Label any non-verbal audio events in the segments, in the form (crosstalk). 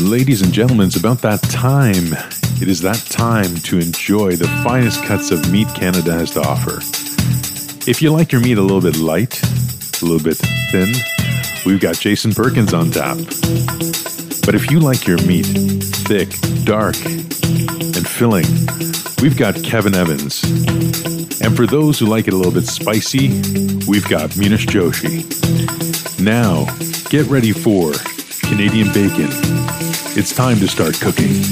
Ladies and gentlemen, it's about that time. It is that time to enjoy the finest cuts of meat Canada has to offer. If you like your meat a little bit light, a little bit thin, we've got Jason Perkins on tap. But if you like your meat thick, dark, and filling, we've got Kevin Evans. And for those who like it a little bit spicy, we've got Munish Joshi. Now, get ready for Canadian bacon. It's time to start cooking.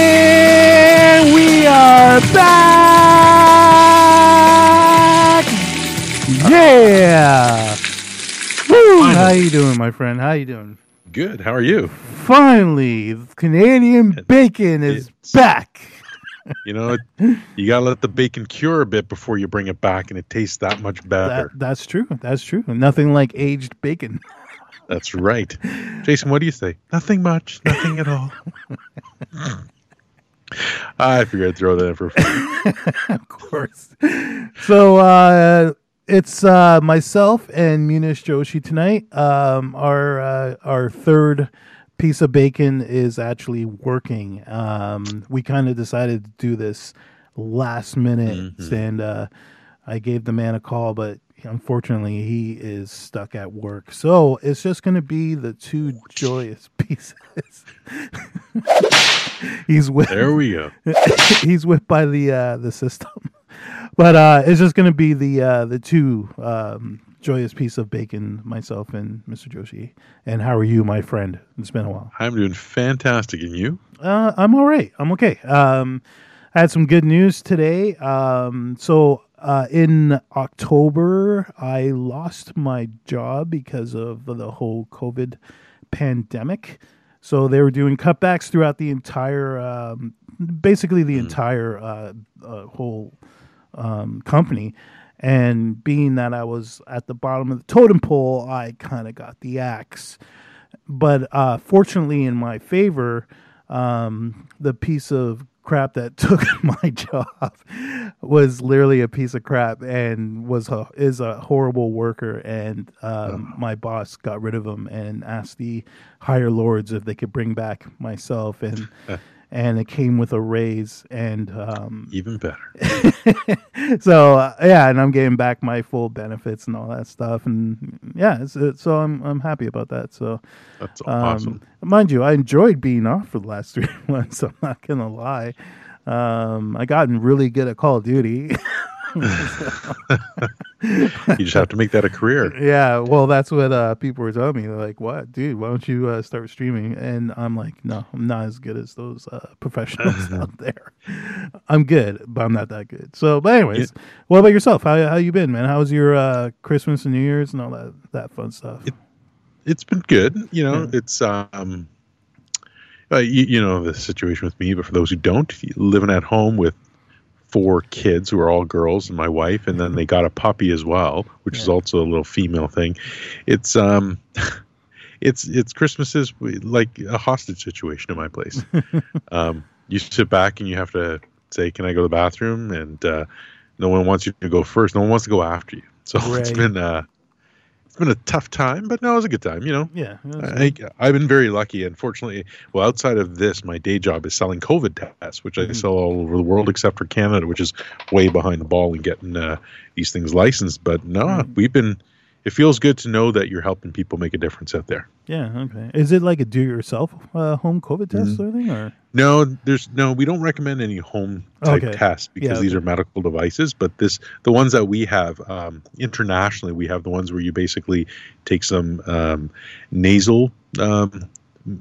And we are back. Yeah. Woo, how are you doing, my friend? How are you doing? Good. How are you? Finally, Canadian bacon is It's- back. You know, you got to let the bacon cure a bit before you bring it back, and it tastes that much better. That, that's true. That's true. Nothing like aged bacon. (laughs) That's right. Jason, what do you say? Nothing much. Nothing at all. (laughs) I figured I'd throw that in for fun. (laughs) of course. So uh, it's uh, myself and Munish Joshi tonight. Um, our uh, our third piece of bacon is actually working. Um, we kind of decided to do this last minute, and uh, I gave the man a call, but unfortunately he is stuck at work. So it's just going to be the two joyous (laughs) pieces. (laughs) He's with There we go. (laughs) he's whipped by the uh, the system. But uh, it's just gonna be the uh, the two um, joyous piece of bacon, myself and Mr. Joshi. And how are you, my friend? It's been a while. I'm doing fantastic. And you? Uh, I'm all right. I'm okay. Um, I had some good news today. Um, so uh, in October, I lost my job because of the whole COVID pandemic. So they were doing cutbacks throughout the entire, um, basically the entire uh, uh, whole um, company. And being that I was at the bottom of the totem pole, I kind of got the axe but uh, fortunately in my favor, um, the piece of crap that (laughs) took my job was literally a piece of crap and was a, is a horrible worker. And um, my boss got rid of him and asked the higher lords if they could bring back myself and. (laughs) And it came with a raise, and um, Even better. (laughs) so uh, yeah, and I'm getting back my full benefits and all that stuff, and yeah, it's, it's, so I'm I'm happy about that. So, That's um, awesome. mind you, I enjoyed being off for the last (laughs) three months. I'm not gonna lie. Um, I gotten really good at Call of Duty. (laughs) You just have to make that a career. (laughs) yeah, well, that's what uh, people were telling me. They're like, "What, dude? Why don't you uh, start streaming?" And I'm like, "No, I'm not as good as those uh, (laughs) professionals (laughs) out there. I'm good, but I'm not that good." So, but anyways, what about yourself? How how you been, man? How was your uh, Christmas and New Year's and all that that fun stuff? It's been good. You know, it's um, uh, you, you know the situation with me. But for those who don't, living at home with four kids who are all girls and my wife, and then they got a puppy as well, which is also a little female thing. It's um, (laughs) it's it's Christmas is like a hostage situation in my place. (laughs) um, you sit back and you have to say, "Can I go to the bathroom?" And uh, no one wants you to go first. No one wants to go after you. So it's been uh, been a tough time, but no, it was a good time. You know, yeah, I, I've been very lucky. Unfortunately, well, outside of this, my day job is selling COVID tests, which I Mhm. sell all over the world except for Canada, which is way behind the ball in getting uh, these things licensed. But no, Mhm. we've been. It feels good to know that you're helping people make a difference out there. yeah. Okay, is it like a do-yourself uh, home COVID test Mm-hmm. or anything? Or No, there's no. We don't recommend any home type Okay. tests because Yeah, these are medical devices. But this, the ones that we have um, internationally, we have the ones where you basically take some um, nasal um,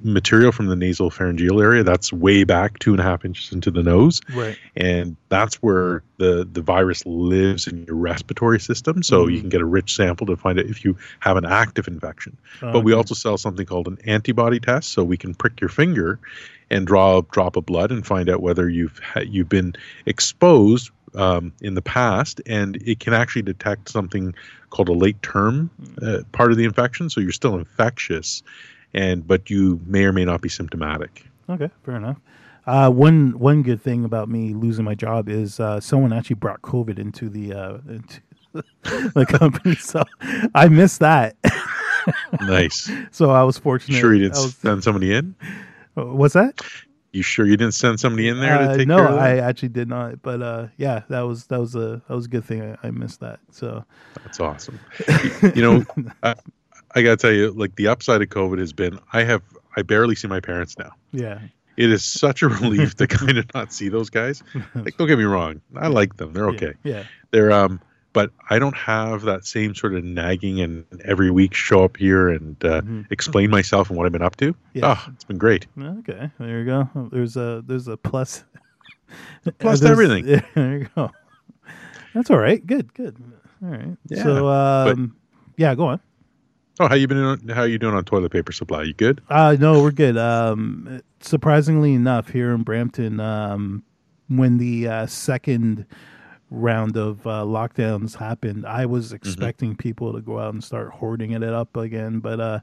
material from the nasal pharyngeal area. That's way back two and a half inches into the nose, right? and that's where the the virus lives in your respiratory system. So you Mhm. can get a rich sample to find out if you have an active infection. But we also sell something called an antibody test, so we can prick your finger and draw a drop of blood and find out whether you've ha- you've been exposed um, in the past, and it can actually detect something called a late term uh, part of the infection. So you're still infectious, and but you may or may not be symptomatic. Okay, fair enough. Uh, one one good thing about me losing my job is uh, someone actually brought COVID into the uh, into (laughs) the company, (laughs) so I missed that. Nice. (laughs) so I was fortunate. sure you didn't was- send somebody in? what's that? You sure you didn't send somebody in there to Uh, take no, care of that? I actually did not. But uh, yeah, that was that was a that was a good thing. I, I missed that. So That's awesome. you know, I, I got to tell you, like the upside of COVID has been I have I barely see my parents now. yeah, It is such a (laughs) relief to kind of not see those guys. Like, don't get me wrong, I like them; they're okay. Yeah, They're um, but I don't have that same sort of nagging and every week show up here and uh, Mhm. explain myself and what I've been up to. Yeah. Oh, it's been great. Okay, there you go. There's a there's a plus. (laughs) Plus There's- everything. (laughs) Yeah, there you go. That's all right. Good, good. All right. Yeah, so um, yeah, go on. Oh, how you been? On, how you doing on toilet paper supply? You good? Uh, no, we're good. Um, surprisingly enough, here in Brampton, um, when the uh, second round of uh, lockdowns happened, I was expecting people to go out and start hoarding it up again, but uh,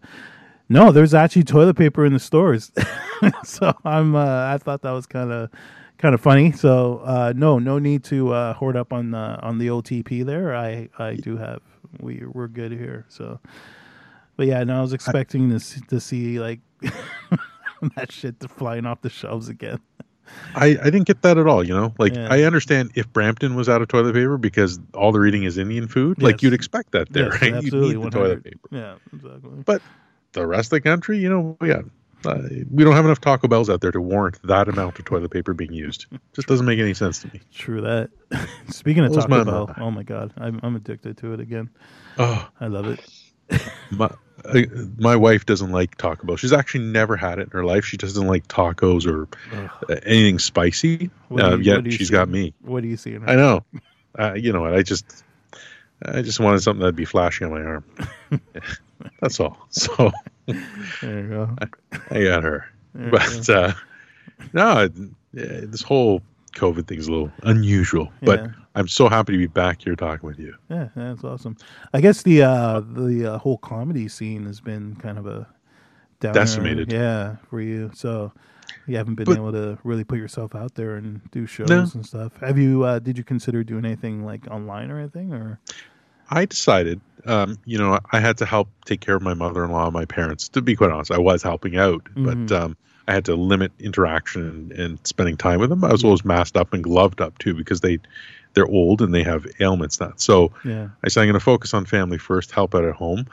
no, there's actually toilet paper in the stores. (laughs) so I'm, uh, I thought that was kind of, kind of funny. So uh, no, no need to uh, hoard up on the on the OTP there. I I do have. We we're good here. So. But yeah, no, I was expecting to see, to see like (laughs) that shit flying off the shelves again. I, I didn't get that at all. You know, like Yeah. I understand if Brampton was out of toilet paper because all they're eating is Indian food, Yes. like you'd expect that there, Yes, right? You absolutely, need the toilet paper. Yeah, exactly. But the rest of the country, you know, we got uh, we don't have enough Taco Bells out there to warrant that amount of toilet paper being used. Just doesn't make any sense to me. True that. (laughs) Speaking of Taco Bell, mind. oh my god, I'm I'm addicted to it again. Oh, I love it. my uh, my wife doesn't like Taco Bell. She's actually never had it in her life. She doesn't like tacos or Ugh. uh, anything spicy. What do Uh, yet she's see? got me. What do you see in her? I know. Uh, you know what? I just I just wanted something that'd be flashing on my arm. (laughs) That's all. (laughs) So There you go. I got her. There. But uh, no, this whole COVID thing's a little unusual. But Yeah. I'm so happy to be back here talking with you. Yeah, that's awesome. I guess the uh the uh, whole comedy scene has been kind of a downer, Decimated. Yeah, for you. So you haven't been But- able to really put yourself out there and do shows No. and stuff. Have you? uh Did you consider doing anything like online or anything? Or I decided, um, you know, I had to help take care of my mother-in-law and my parents. To be quite honest, I was helping out, Mhm. but um, I had to limit interaction and, and spending time with them. I was always masked up and gloved up too because they they're old and they have ailments now. So yeah, I said I'm going to focus on family first, help out at home,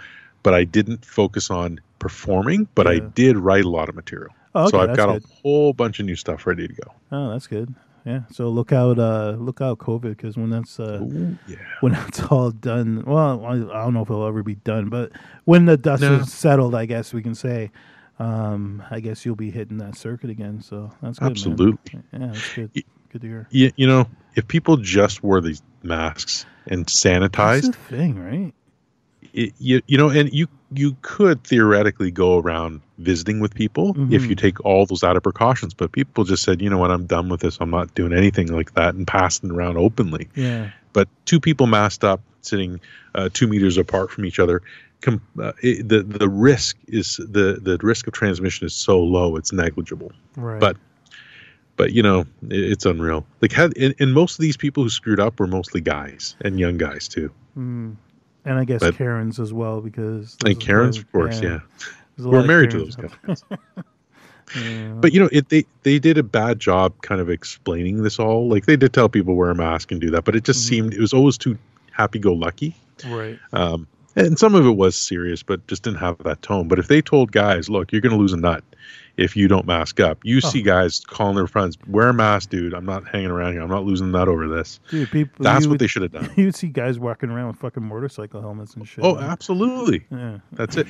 but I didn't focus on performing. But I did write a lot of material, oh, okay, so I've got good. a whole bunch of new stuff ready to go. Oh, that's good. Yeah. So look out, uh look out, COVID, because when that's uh Ooh, yeah. when (laughs) that's all done, well, I, I don't know if it'll ever be done, but when the dust No. is settled, I guess we can say. Um, I guess you'll be hitting that circuit again, so that's good. man. Absolutely. Yeah, that's good. Good to hear. You, you know, if people just wore these masks and That's sanitized, the thing, right? it, you, you know, and you you could theoretically go around visiting with people if Mhm. you take all those added precautions. But people just said, you know what, I'm done with this. I'm not doing anything like that and passing around openly. Yeah. But two people masked up, sitting uh, two meters apart from each other, com- uh, it, the the risk is the the risk of transmission is so low, it's negligible. Right. But but you know, it, it's unreal. Like had and, and most of these people who screwed up were mostly guys and young guys too. Mm. And I guess But- Karens as well because And Karens, of course, yeah. a We're married to those guys. (laughs) (laughs) Yeah. But you know, it they they did a bad job kind of explaining this all. Like they did tell people wear a mask and do that, but it just Mhm. seemed it was always too happy go lucky. right. Um, and some of it was serious, but just didn't have that tone. But if they told guys, "Look, you're going to lose a nut if you don't mask up," you Oh. see guys calling their friends, "Wear a mask, dude. I'm not hanging around here. I'm not losing a nut over this." Dude, people That's what would, they should have done. (laughs) you would see guys walking around with fucking motorcycle helmets and shit. Oh, man. absolutely. yeah. That's it.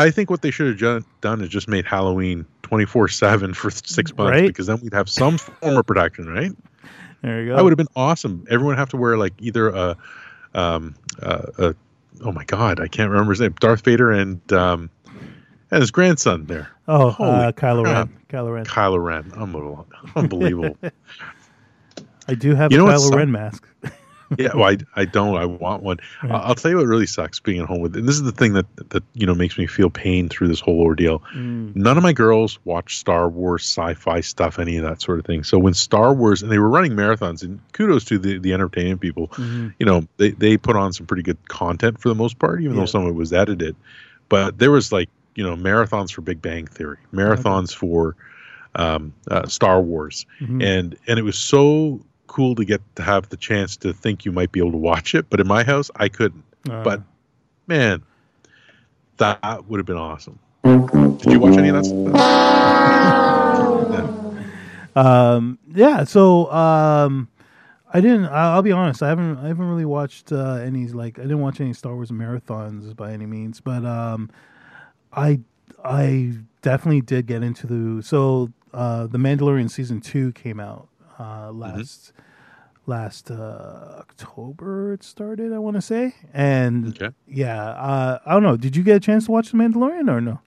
I think what they should have done is just made Halloween 24 7 for six months Right. because then we'd have some form of protection, right? There you go. That would have been awesome. Everyone have to wear like either a, um, uh, a, oh my God, I can't remember his name, Darth Vader and, um, and his grandson there, oh, Holy uh, Kylo Ren. Kylo Ren. Kylo Ren. Unbelievable. Unbelievable. (laughs) I do have You a Kylo Ren mask. (laughs) yeah, well, I, I don't. I want one. Right. I'll tell you what really sucks being at home with, and this is the thing that that you know makes me feel pain through this whole ordeal. Mm. None of my girls watch Star Wars, sci-fi stuff, any of that sort of thing. So when Star Wars, and they were running marathons, and kudos to the the entertainment people. Mhm. You know, they they put on some pretty good content for the most part, even Yeah. though some of it was edited. But there was like you know marathons for Big Bang Theory, marathons for um, uh, Star Wars Mhm. and and it was so cool to get to have the chance to think you might be able to watch it but in my house i couldn't Uh, but man that would have been awesome did you watch any of that stuff (laughs) Um, yeah. So, um, I didn't. I'll be honest. I haven't. I haven't really watched uh, any like. I didn't watch any Star Wars marathons by any means. But um, I I definitely did get into the. So, uh, the Mandalorian season two came out uh, last last uh, October. It started. I want to say. And okay yeah, uh, I don't know. Did you get a chance to watch the Mandalorian or no?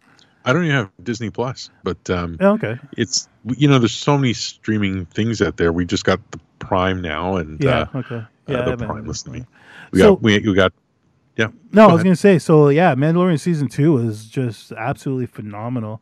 i don't even have disney plus but um okay. it's you know there's so many streaming things out there we just got the prime now and Yeah. uh, okay. uh, Yeah. I the prime listen to me we So- got we, we got yeah No, Go I was ahead. gonna say. So yeah, Mandalorian season two was just absolutely phenomenal.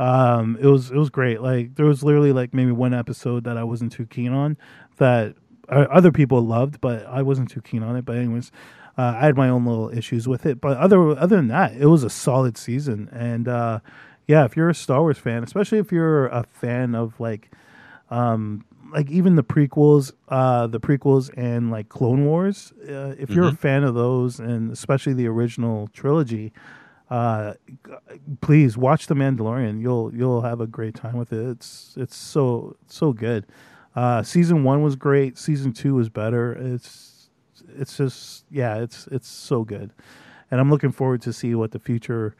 Um, it was it was great. Like there was literally like maybe one episode that I wasn't too keen on that uh, other people loved, but I wasn't too keen on it. But anyways, uh, I had my own little issues with it. But other other than that, it was a solid season. And uh, yeah, if you're a Star Wars fan, especially if you're a fan of like um like even the prequels uh the prequels and like clone wars uh, if you're a fan of those and especially the original trilogy uh please watch the mandalorian. You'll you'll have a great time with it. It's it's so so good. Uh season one was great. Season two was better. It's it's just yeah it's it's so good. And i'm looking forward to see what the future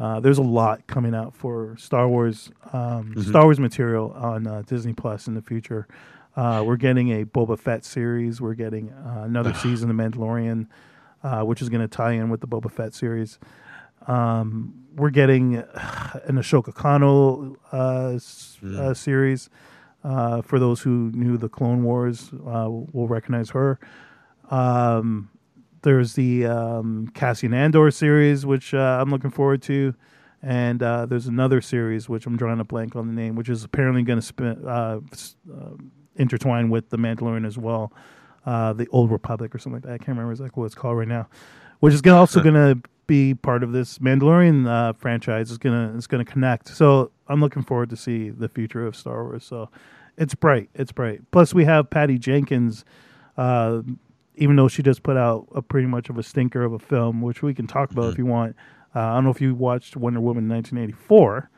uh, there's a lot coming out for Star Wars, um, Star Wars material on uh, Disney Plus in the future. Uh, we're getting a Boba Fett series. We're getting uh, another (sighs) season of Mandalorian, uh, which is going to tie in with the Boba Fett series. Um, we're getting uh, an Ahsoka Tano uh, s- uh, series. Uh, for those who knew the Clone Wars, uh, will recognize her. Um, there's the um, Cassian Andor series, which uh, I'm looking forward to, and uh, there's another series which I'm drawing a blank on the name, which is apparently going to spin s- intertwine with the Mandalorian as well, uh, the Old Republic or something like that. I can't remember exactly what it's called right now, which is gonna, also going to be part of this Mandalorian uh, franchise. Is gonna it's gonna connect. So I'm looking forward to see the future of Star Wars. So it's bright. It's bright. Plus we have Patty Jenkins. Uh, even though she just put out a pretty much of a stinker of a film, which we can talk about if you want. Uh, I don't know if you watched Wonder Woman 1984.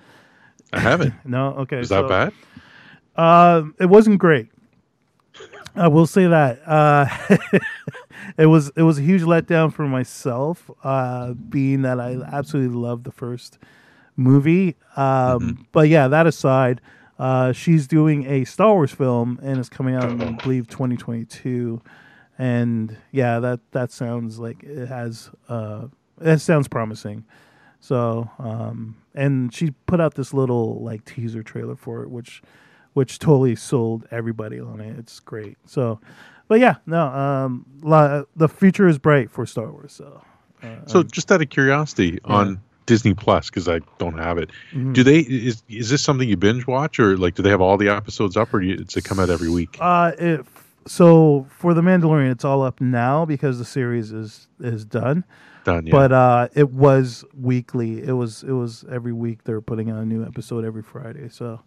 i haven't (laughs) No, okay. is so- that bad Uh, it wasn't great. I will say that. Uh, (laughs) it was it was a huge letdown for myself, uh, being that I absolutely loved the first movie. Um, But yeah, that aside, uh, she's doing a Star Wars film and it's coming out in I believe 2022. And yeah, that that sounds like it has uh, that sounds promising. So, um, and she put out this little like teaser trailer for it, which, which totally sold everybody on it. It's great. So, but yeah, no, um, la- the future is bright for Star Wars. So, uh, So, just out of curiosity, on Disney Plus, because I don't have it, Mm-hmm. do they is is this something you binge watch, or like do they have all the episodes up, or do you, does it come out every week? uh, it, so for the Mandalorian, it's all up now because the series is is done. Done. Yeah. But uh, it was weekly. It was it was every week. They were putting out a new episode every Friday. So.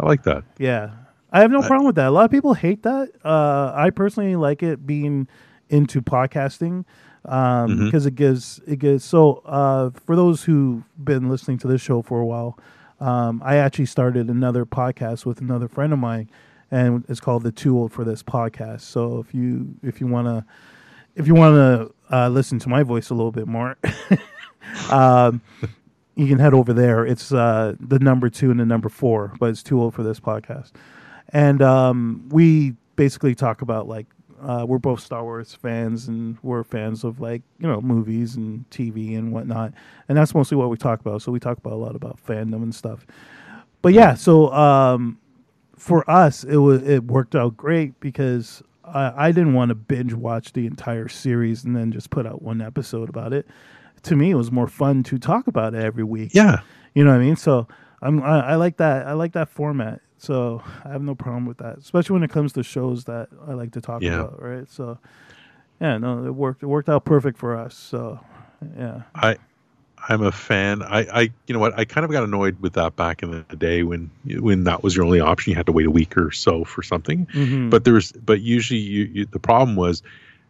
I like that. Yeah, I have no problem with that. A lot of people hate that. Uh, I personally like it being into podcasting um, Mhm. because it gives it gives. So uh, for those who've been listening to this show for a while, um, I actually started another podcast with another friend of mine, and it's called the Too Old for This podcast. So if you if you wanna if you wanna uh, listen to my voice a little bit more. (laughs) um, you can head over there. It's uh, the number two and the number four, but it's too old for this podcast. And um, we basically talk about like uh, we're both Star Wars fans and we're fans of like you know movies and TV and whatnot, and that's mostly what we talk about. So we talk about a lot about fandom and stuff. But yeah, so um, for us, it was it worked out great because I, I didn't want to binge watch the entire series and then just put out one episode about it. To me, it was more fun to talk about it every week. Yeah. You know what I mean? So I'm I, I like that. I like that format. So I have no problem with that, especially when it comes to shows that I like to talk Yeah. about. Right? So yeah, no, it worked. It worked out perfect for us. So yeah. I I'm a fan. I, I you know what I kind of got annoyed with that back in the day when when that was your only option. You had to wait a week or so for something. Mhm. But there was but usually you, you the problem was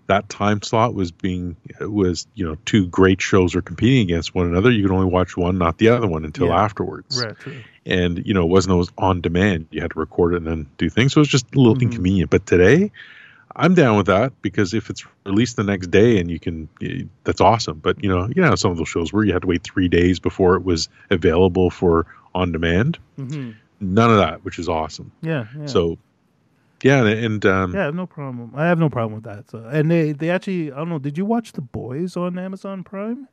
that time slot was being was you know two great shows were competing against one another. You could only watch one, not the other one, until Yeah. afterwards. right. True. And you know it wasn't always on demand. You had to record it and then do things. So it was just a little Mhm. inconvenient. But today. I'm down with that because if it's released the next day and you can, that's awesome. But you know, you know, some of those shows where you had to wait three days before it was available for on demand. hmm None of that, which is awesome. Yeah. yeah. So, yeah, and um, Yeah, I have no problem. I have no problem with that. So, and they they actually, I don't know. Did you watch The Boys on Amazon Prime?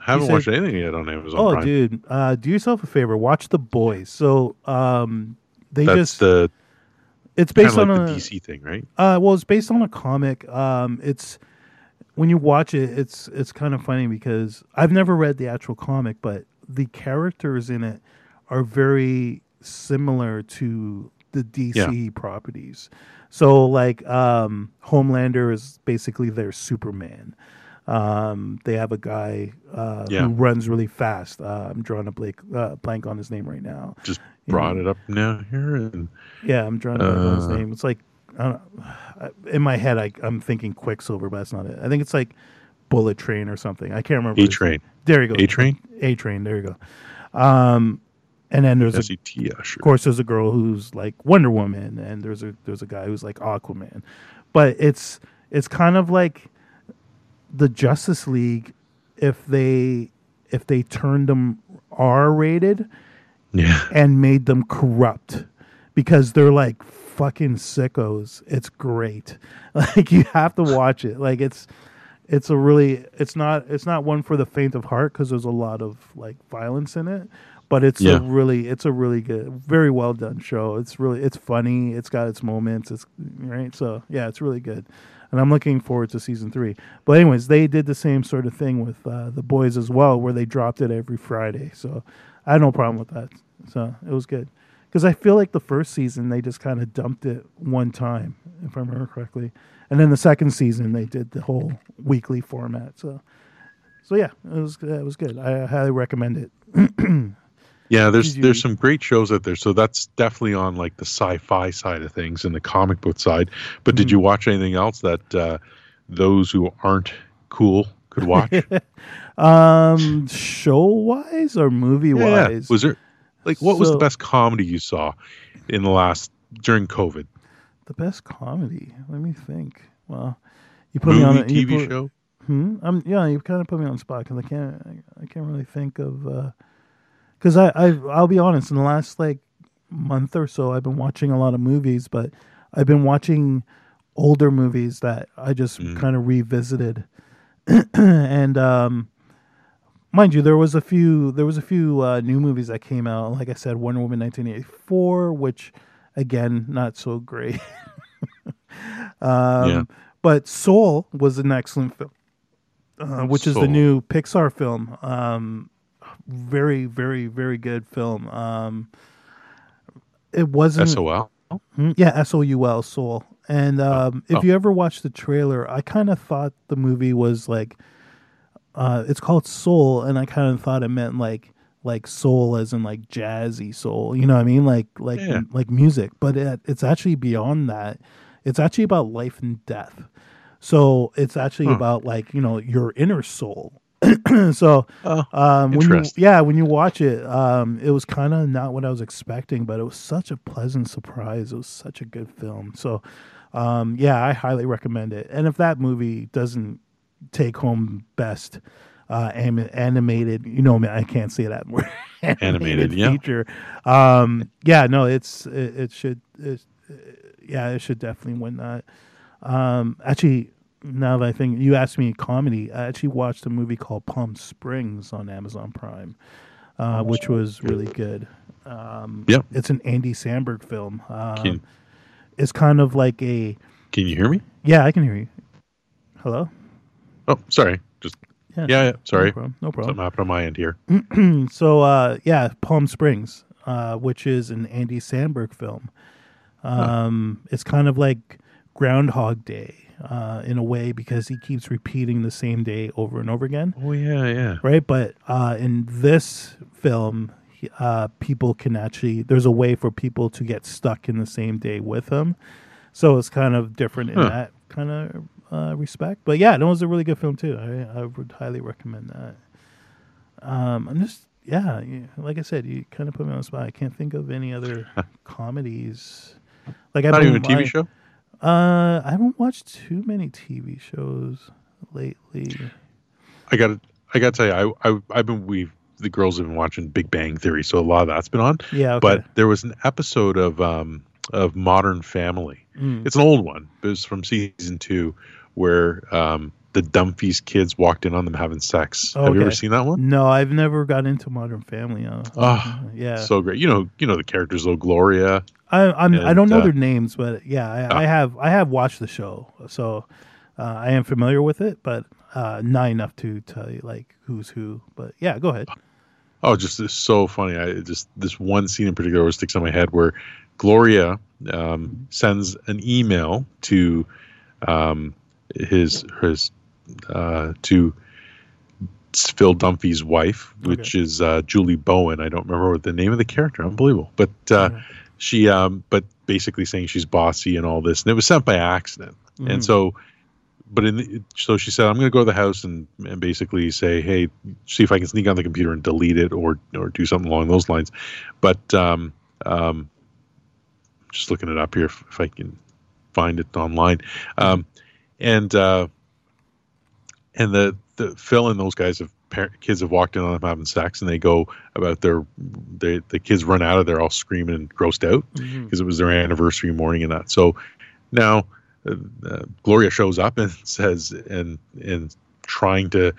I haven't said- watched anything yet on Amazon oh, Prime. dude, uh, do yourself a favor. Watch The Boys. So, um, they That's just the it's based of on like a DC thing, right? uh, well, it's based on a comic. Um, it's when you watch it, it's it's kind of funny because I've never read the actual comic, but the characters in it are very similar to the DC properties. So, like, um, Homelander is basically their Superman. Um, they have a guy uh, Yeah. who runs really fast. Uh, I'm drawing a blank, uh, blank on his name right now. Just you brought know. it up now here, and Yeah, I'm think of his Uh, name. It's like I don't know. in my head, I, I'm thinking Quicksilver, but that's not it. I think it's like Bullet Train or something. I can't remember. A Train, There you go. A Train, A Train. There you go. Um, and then there's a, S E T. Yeah, sure. of course there's a girl who's like Wonder Woman, and there's a there's a guy who's like Aquaman, but it's it's kind of like the Justice League if they if they turned them R rated Yeah, and made them corrupt because they're like fucking sickos. It's great. (laughs) Like you have to watch it. Like it's it's a really it's not it's not one for the faint of heart because there's a lot of like violence in it, but it's Yeah. a really it's a really good, very well done show. It's really it's funny. It's got its moments. It's right. So yeah, it's really good. And I'm looking forward to season three. But anyways, they did the same sort of thing with uh, the boys as well, where they dropped it every Friday. So I had no problem with that. So it was good because I feel like the first season they just kind of dumped it one time, if I remember correctly, and then the second season they did the whole weekly format. So, so yeah, it was it was good. I highly recommend it. (clears throat) yeah. There's there's some great shows out there. So that's definitely on like the sci-fi side of things and the comic book side. But did Mhm. you watch anything else that uh, those who aren't cool could watch? (laughs) um, show wise or movie wise? Yeah. Was there like what was the best comedy you saw in the last during COVID? the best comedy? Let me think. Well, you put me on a TV put- show. Hmm. Um. Yeah. You kind of put me on the spot because I can't. I, I can't really think of. Because I, I. I'll be honest. In the last like month or so, I've been watching a lot of movies, but I've been watching older movies that I just Mhm. kind of revisited. (clears throat) and um, mind you, there was a few. There was a few uh, new movies that came out. Like I said, Wonder Woman 1984, which again, not so great. (laughs) um, Yeah. But Soul was an excellent film uh, which is the new Pixar film. Um, very, very, very good film. Um, it wasn't, SOL. Hmm, yeah, S O U L, Soul. And um, if Oh. you ever watched the trailer, I kind of thought the movie was like, uh, it's called Soul, and I kind of thought it meant like like soul as in like jazzy soul. You know what I mean? Like like Yeah. like music, but it, it's actually beyond that. It's actually about life and death. So it's actually Huh. about like you know your inner soul. (clears throat) so Oh, um, when you, yeah, when you watch it, um, it was kind of not what I was expecting, but it was such a pleasant surprise. It was such a good film. So, um, yeah, I highly recommend it. And if that movie doesn't take home best uh, anim- animated, you know, I can't say that (laughs) word. Animated, yeah. feature. Um, yeah, no, it's it, it should, it, yeah, it should definitely win that. Um, actually, now that I think you asked me comedy, I actually watched a movie called Palm Springs on Amazon Prime, uh, which was really good. Um, Yep. it's an Andy Samberg film. Um, Can- it's kind of like a Can you hear me? Yeah, I can hear you. Hello. Oh, sorry. Just Yeah. yeah, yeah sorry. No problem. No problem. Something happened on my end here. (clears throat) so uh, yeah, Palm Springs, uh, which is an Andy Samberg film. Um, It's kind of like Groundhog Day uh, in a way because he keeps repeating the same day over and over again, Oh yeah, yeah. right? But uh, in this film, uh, people can actually there's a way for people to get stuck in the same day with him, so it's kind of different in Huh. that kind of uh, respect. But yeah, that was a really good film too. I, I would highly recommend that. Um, I'm just yeah, like I said, you kind of put me on the spot. I can't think of any other (laughs) comedies. Like I've Not even a TV show. Uh, I haven't watched too many TV shows lately. I got to I got to tell you, I, I I've been we the girls have been watching Big Bang Theory, so a lot of that's been on. Yeah, okay. But there was an episode of um of Modern Family. Mm. It's an old one. But it was from season two, where um the Dunphy kids walked in on them having sex. Have you ever seen that one? No, I've never got into Modern Family. Uh, Oh, yeah, So great. You know, you know the characters though. Gloria. I, I'm. I don't know uh, their names, but yeah, I, I have. I have watched the show, so uh, I am familiar with it, but uh, not enough to tell you like who's who. But yeah, go ahead. Oh, just it's so funny. I just this one scene in particular always sticks in my head where Gloria um, sends an email to um, his his uh, to Phil Dunphy's wife, which is uh, Julie Bowen. I don't remember the name of the character. Unbelievable, but uh, Yeah. she um, but basically saying she's bossy and all this, and it was sent by accident. Mhm. And so, but in the, so she said, I'm going to go to the house and, and basically say, hey, see if I can sneak on the computer and delete it or or do something along those lines. But um, um, just looking it up here if, if I can find it online. Um, and uh, and the the Phil and those guys have kids have walked in on them having sex and they go about their they, the kids run out of there all screaming and grossed out because it was their anniversary morning and that. So now uh, uh, Gloria shows up and (laughs) says and and trying to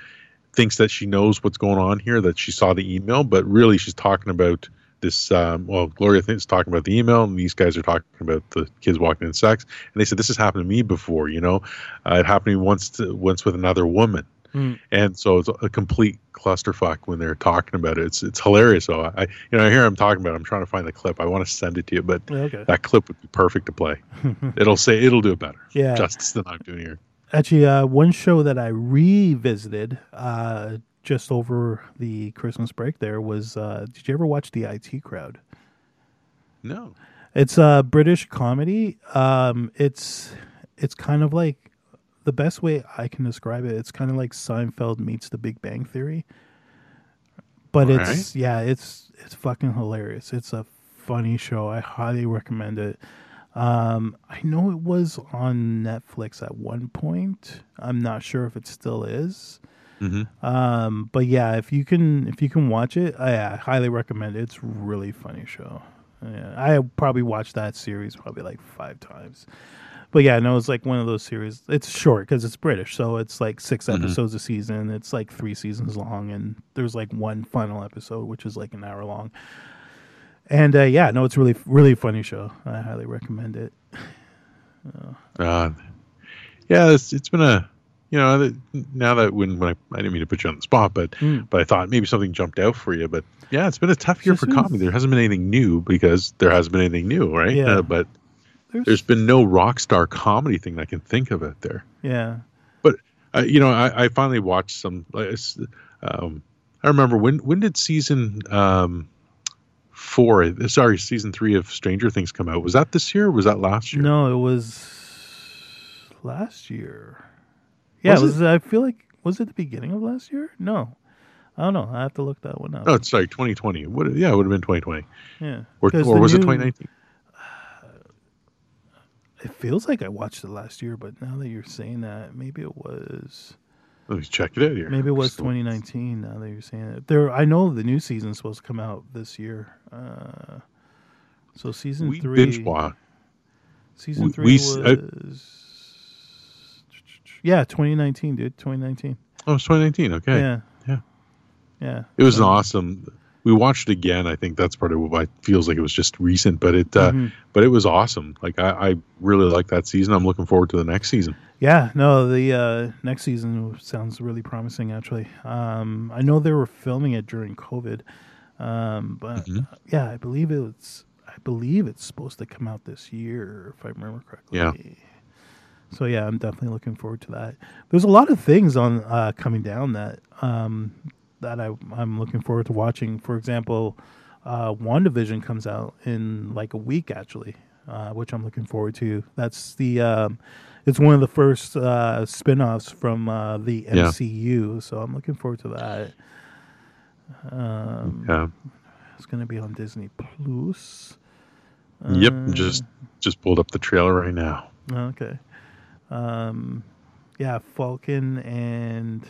thinks that she knows what's going on here that she saw the email, but really she's talking about this. Um, well, Gloria thinks talking about the email, and these guys are talking about the kids walking in sex. And they said this has happened to me before. You know, uh, it happened to me once to, once with another woman. Mm. And so it's a complete clusterfuck when they're talking about it. It's it's hilarious. So I, you know, I hear I'm talking about. It. I'm trying to find the clip. I want to send it to you, but Okay. that clip would be perfect to play. (laughs) It'll say it'll do it better. Yeah. justice than I'm doing here. Actually, uh, one show that I revisited uh, just over the Christmas break there was. Uh, did you ever watch the IT Crowd? No, It's a British comedy. Um, it's it's kind of like the best way I can describe it. It's kind of like Seinfeld meets The Big Bang Theory, but All it's yeah, it's it's fucking hilarious. It's a funny show. I highly recommend it. Um, I know it was on Netflix at one point. I'm not sure if it still is. Hmm Um, but yeah, if you can if you can watch it, I, I highly recommend it. It's a really funny show. Yeah, I probably watched that series probably like five times. But yeah, no, it's like one of those series. It's short because it's British, so it's like 6 Mhm. episodes a season. It's like three seasons long, and there's like one final episode, which is like an hour long. And uh, yeah, no, it's really really funny show. I highly recommend it. Uh, yeah, it's, it's been a you know now that when when I, I didn't mean to put you on the spot, but Mm. but I thought maybe something jumped out for you. But yeah, it's been a tough year for comedy. There hasn't been anything new because there hasn't been anything new, right? Yeah. Uh, but there's been no rock star comedy thing I can think of out there. yeah. Uh, you know, I, I finally watched some. Um, I remember when when did season um, four? Sorry, season three of Stranger Things come out. Was that this year? or Was that last year? No, it was last year. Yeah, Was it was. I feel like was it the beginning of last year? No, I don't know. I have to look that one up. Oh, sorry, 2020. What? Yeah, it would have been 2020, yeah, or, or was it new- 2019? It feels like I watched it last year, but now that you're saying that, maybe it was. Let me check it out here. Maybe it was 2019. Now that you're saying it, there. I know the new season's supposed to come out this year. Uh, so season We three. binge watch. Season we- three we was. I- yeah, 2019, dude. 2019. Oh, it's 2019. Okay. Yeah. Yeah. Yeah. It was an awesome. we watched it again. I think that's part of what feels like it was just recent, but it uh, Mm-hmm. but it was awesome. Like I, I really like that season. I'm looking forward to the next season. Yeah, no, the uh, next season sounds really promising. Actually, um, I know they were filming it during COVID, um, but Mm-hmm. yeah, I believe it's I believe it's supposed to come out this year, if I remember correctly. Yeah. So yeah, I'm definitely looking forward to that. There's a lot of things on uh, coming down that um, that I, I'm looking forward to watching. For example, uh, WandaVision comes out in like a week actually, uh, which I'm looking forward to. That's the um, it's one of the first uh, spin-offs from uh, the Yeah. MCU, so I'm looking forward to that. Um, Yeah. It's going to be on Disney Plus. yep. Uh, Just just pulled up the trailer right now. Okay. Um, yeah, Falcon and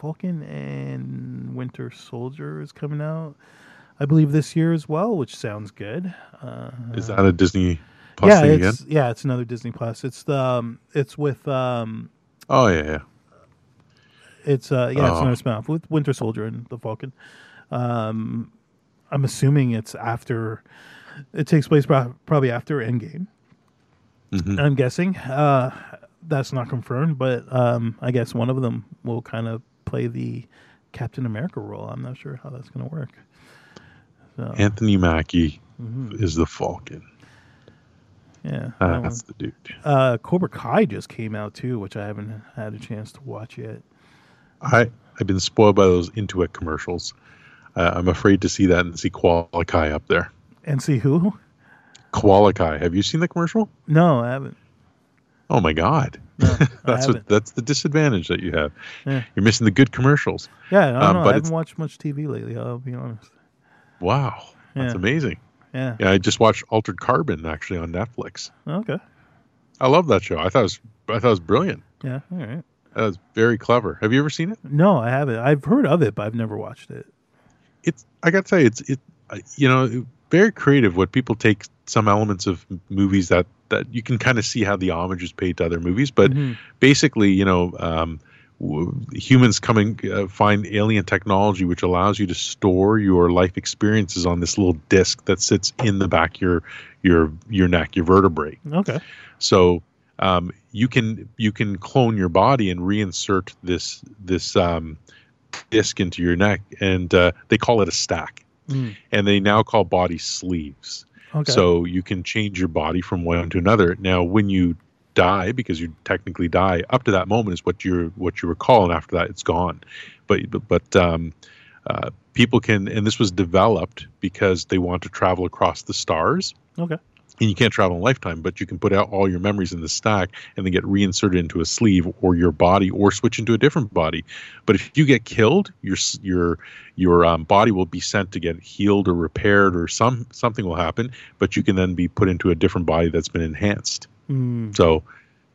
Falcon and Winter Soldier is coming out, I believe, this year as well, which sounds good. Uh, Is that a Disney Plus yeah, thing again? it's yeah, it's another Disney Plus. It's the um, it's with um, Oh yeah, yeah. it's uh, yeah, it's Oh. another spinoff with Winter Soldier and the Falcon. Um, I'm assuming it's after. It takes place probably after Endgame. Mhm. I'm guessing. Uh, that's not confirmed, but um, I guess one of them will kind of play the Captain America role. I'm not sure how that's going to work. So, Anthony Mackie mhm, is the Falcon. yeah. that. That's the dude. Uh, Cobra Kai just came out too, which I haven't had a chance to watch yet. I I've been spoiled by those Intuit commercials. Uh, I'm afraid to see that and see Qualikai up there. And see who? Qualikai. Have you seen the commercial? No, I haven't. Oh my god. No, (laughs) That's what that's the disadvantage that you have. Yeah. You're missing the good commercials. Yeah, I don't Um, know. I haven't watched much TV lately. I'll be honest. Wow. That's Yeah. amazing. Yeah. Yeah, I just watched Altered Carbon actually on Netflix. Okay. I love that show. I thought it was I thought it was brilliant. Yeah. All right. That was very clever. Have you ever seen it? No, I haven't. I've heard of it, but I've never watched it. It's I got to say it's it you know very creative what people take some elements of movies that that you can kind of see how the homage is paid to other movies but Mhm. basically you know um, w- humans coming uh, find alien technology which allows you to store your life experiences on this little disc that sits in the back of your your your neck your vertebrae Okay. so um, you can you can clone your body and reinsert this this um, disc into your neck, and uh, they call it a stack. Mm. And they now call bodies sleeves. Okay. So you can change your body from one to another. Now, when you die, because you technically die, up to that moment is what you're, what you recall, and after that, it's gone. But but, but um, uh, people can, and this was developed because they want to travel across the stars okay. And you can't travel in a lifetime, but you can put out all your memories in the stack and then get reinserted into a sleeve or your body or switch into a different body. But if you get killed, your your your um, body will be sent to get healed or repaired or some something will happen, but you can then be put into a different body that's been enhanced. Mm. So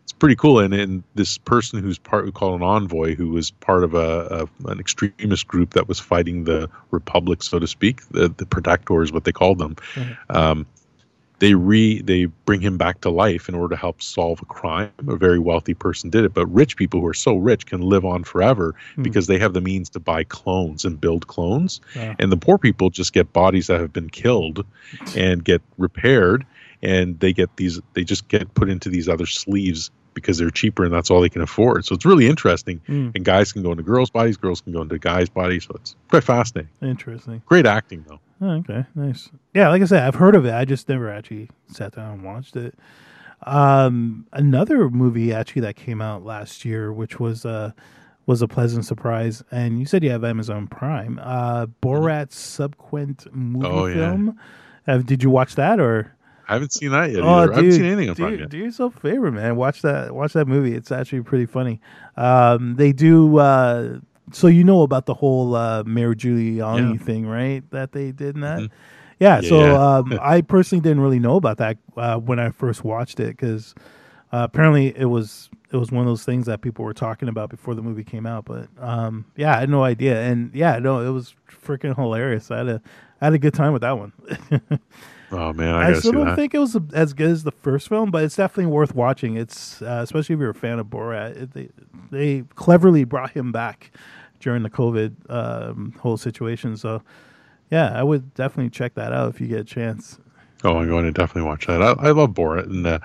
it's pretty cool. And, and this person who's part, we call an envoy, who was part of a, a an extremist group that was fighting the Republic, so to speak, the the Protector is what they called them. Mhm. Um, they re they bring him back to life in order to help solve a crime. A very wealthy person did it, but rich people who are so rich can live on forever Hmm. because they have the means to buy clones and build clones. Yeah. And the poor people just get bodies that have been killed and get repaired, and they get these. They just get put into these other sleeves because they're cheaper and that's all they can afford. So it's really interesting. Mm. And guys can go into girls' bodies, girls can go into guys' bodies. So it's quite fascinating. Interesting. Great acting though. Oh, okay, nice. Yeah, like I said, I've heard of it. I just never actually sat down and watched it. Um, another movie actually that came out last year, which was uh was a pleasant surprise. And you said you have Amazon Prime. Uh, Borat's subsequent movie Oh, yeah. film. Uh, did you watch that or? I haven't seen that yet. Oh, either. dude, I haven't seen anything do, yet. do yourself a favor, man. Watch that. Watch that movie. It's actually pretty funny. Um, they do. Uh, so you know about the whole uh, Mayor Giuliani Yeah. thing, right? That they did in that. Mhm. Yeah. Yeah, so yeah. um, (laughs) I personally didn't really know about that uh, when I first watched it because uh, apparently it was it was one of those things that people were talking about before the movie came out. But um, yeah, I had no idea, and yeah, no, it was freaking hilarious. I had a I had a good time with that one. (laughs) Oh man, I, I, still don't that. think it was as good as the first film, but it's definitely worth watching. It's uh, especially if you're a fan of Borat. It, they they cleverly brought him back during the COVID um, whole situation. So yeah, I would definitely check that out if you get a chance. Oh, I'm going to definitely watch that. I, I love Borat and uh,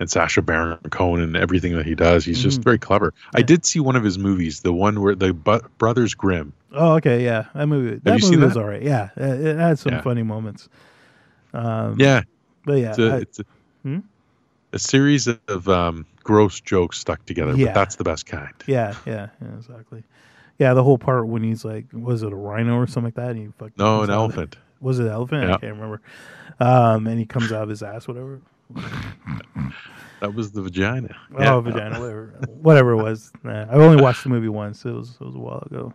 and Sacha Baron Cohen and everything that he does. He's just Mhm. very clever. I did see one of his movies, the one where the Bu- Brothers Grimm. Oh, okay, yeah, that movie. That you movie was that? all right. Yeah, it, it had some Yeah. funny moments. Um, Yeah, but yeah, it's a, I- it's a, Hmm? a series of um, gross jokes stuck together, Yeah. but that's the best kind. yeah, yeah, yeah, exactly. Yeah, the whole part when he's like, was it a rhino or something like that? And he fucking No, an elephant. Was it an elephant? I can't remember. Um, and he comes out of his ass, whatever. (laughs) That was the vagina. Oh, vagina, whatever, whatever it was. Nah, I only watched the movie once. It was it was a while ago.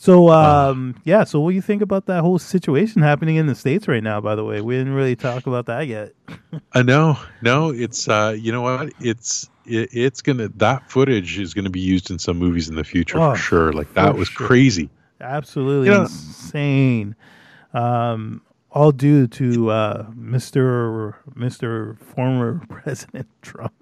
So, um, yeah. So, what do you think about that whole situation happening in the states right now? By the way, we didn't really talk about that yet. (laughs) I know. No, it's uh, you know what? It's it, it's gonna that footage is gonna be used in some movies in the future Oh, for sure. Like that was sure. crazy. Absolutely You know- insane. Um, all due to uh, Mr. Mr. Former (laughs) President Trump.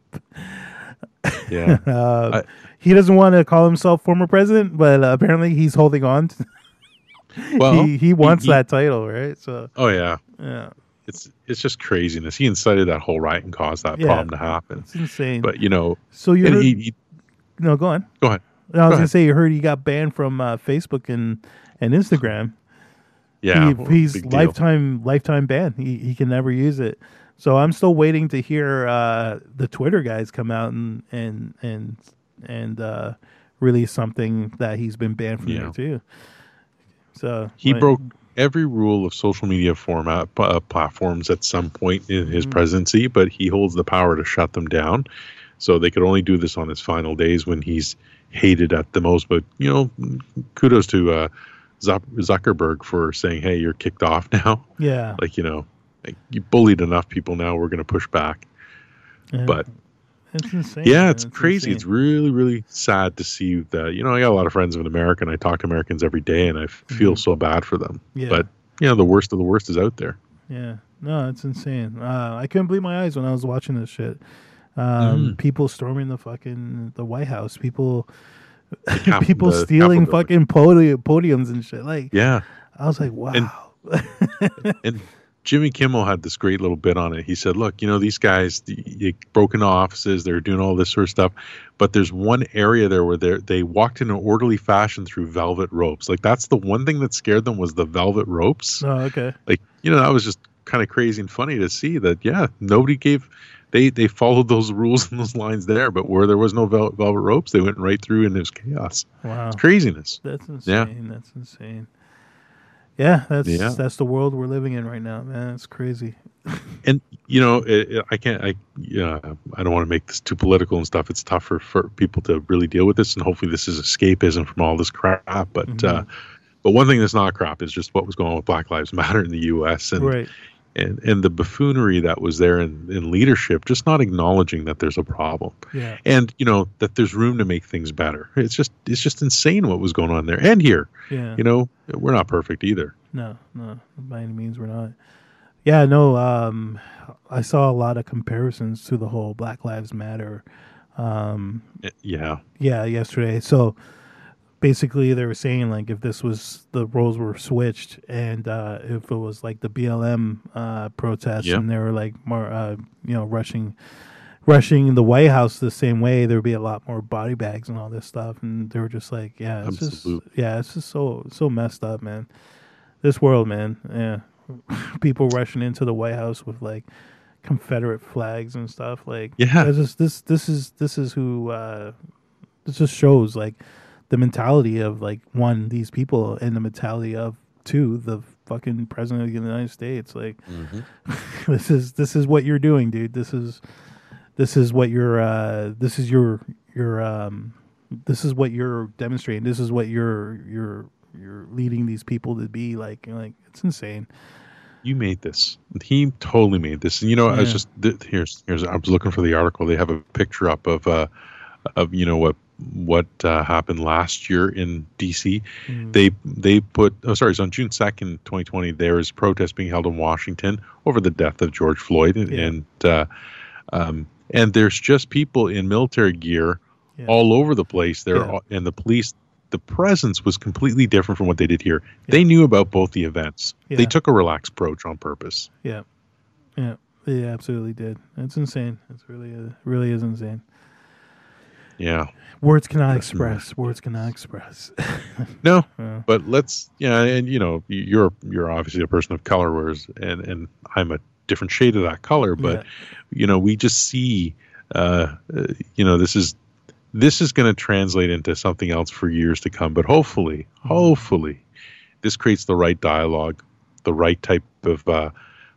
Yeah. Uh, (laughs) I- he doesn't want to call himself former president, but uh, apparently he's holding on. To, (laughs) Well, he he wants he- that title, right? So oh yeah. yeah, It's it's just craziness. He incited that whole riot and caused that Yeah. problem to happen. it's insane. But you know, so you heard, he, he, no, go on. go ahead. No, I was gonna ahead. say you heard he got banned from uh, Facebook and and Instagram. Yeah, he, he's big deal. lifetime lifetime ban. He he can never use it. So I'm still waiting to hear uh, the Twitter guys come out and and and and uh, release something that he's been banned from Yeah. there too. So He like, broke every rule of social media format uh, platforms at some point in his Mhm. presidency, but he holds the power to shut them down. So they could only do this on his final days when he's hated at the most. But you know, kudos to uh, Zuckerberg for saying, "Hey, you're kicked off (laughs) now." Yeah, Like you know, like you bullied enough people. Now we're going to push back. yeah. But it's insane. yeah, man. it's crazy. It's really, really sad to see that. You know, I got a lot of friends in America, and I talk to Americans every day, and I feel Mhm. so bad for them. yeah, But you know, the worst of the worst is out there. yeah. No, it's insane. Uh, I couldn't believe my eyes when I was watching this shit. Um, Mhm. People storming the fucking the White House. People Cap- (laughs) people stealing fucking podi- podiums and shit. Like Yeah, I was like, wow. (laughs) and Jimmy Kimmel had this great little bit on it. He said, "Look, you know these guys, the, they broke into offices, they're doing all this sort of stuff, but there's one area there where they they walked in an orderly fashion through velvet ropes. Like that's the one thing that scared them was the velvet ropes. oh, okay. Like you know that was just kind of crazy and funny to see that. Yeah, nobody gave." They, they followed those (laughs) rules and those lines there, but where there was no vel- velvet ropes, they went right through and it was chaos. Wow. It's craziness. That's insane. Yeah. That's insane. Yeah, that's Yeah. that's the world we're living in right now, man. It's crazy. and you know it, it- i can't i yeah i don't want to make this too political and stuff it's tough for, for people to really deal with this and hopefully this is escapism from all this crap but uh Mhm. but one thing that's not crap is just what was going on with black lives matter in the us and right. And, and the buffoonery that was there in, in leadership just not acknowledging that there's a problem Yeah. and you know that there's room to make things better it's just it's just insane what was going on there and here Yeah. you know we're not perfect either No, no, by any means we're not. Yeah, no. Um, I saw a lot of comparisons to the whole Black Lives Matter. Um, yeah yeah, yesterday. So basically, they were saying like if this was the roles were switched, and uh, if it was like the BLM uh, protests, Yeah. and they were like more, uh, you know, rushing. Rushing the White House the same way, there would be a lot more body bags and all this stuff, and they were just like, "Yeah, it's just, yeah, it's just so so messed up, man. This world, man, yeah, (laughs) people rushing into the White House with like Confederate flags and stuff, like, Yeah. this is this this is this is who uh, this just shows like the mentality of like one these people and the mentality of two the fucking president of the United States. Like (laughs) this is this is what you're doing, dude. This is this is what you're uh, this is your your um, this is what you're demonstrating. This is what you're you're you're leading these people to be like. Like it's insane. you made this. He totally made this. And you know, I was just th- here's here's I was looking for the article. They have a picture up of uh of you know what what uh, happened last year in DC. Mm. They they put oh sorry, it's on June second, twenty twenty. There is protest being held in Washington over the death of George Floyd, and Yeah. and, uh, um, and there's just people in military gear Yeah. all over the place. There Yeah. and the police the presence was completely different from what they did here. They knew about both the events. They took a relaxed approach on purpose. Yeah, yeah, they absolutely did. It's insane. It's really, uh, really is insane. Yeah. Words cannot express. Words cannot express. No, Yeah. but let's yeah, and you know, you're you're obviously a person of color, whereas and and I'm a different shade of that color, but Yeah. you know, we just see, uh, uh, you know, this is this is going to translate into something else for years to come. But hopefully, Mm-hmm. hopefully, this creates the right dialogue, the right type of uh,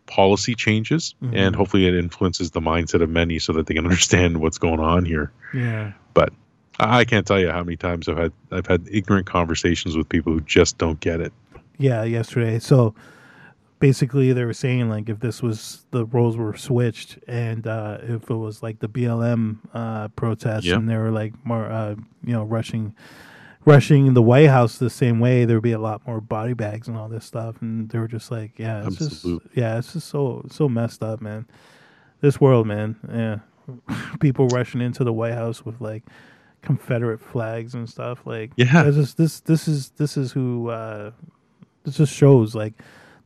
policy changes, Mhm. and hopefully, it influences the mindset of many so that they can (laughs) understand what's going on here. yeah, But I can't tell you how many times I've had I've had ignorant conversations with people who just don't get it. yeah. Yesterday, so basically, they were saying like if this was the roles were switched, and uh, if it was like the BLM uh, protests, Yeah. and they were like more, uh, you know, rushing. Rushing the White House the same way, there would be a lot more body bags and all this stuff, and they were just like, "Yeah, it's Absolute. just, yeah, it's just so so messed up, man. This world, man, yeah, (laughs) people rushing into the White House with like Confederate flags and stuff. Like, Yeah. this this this is this is who uh, this just shows like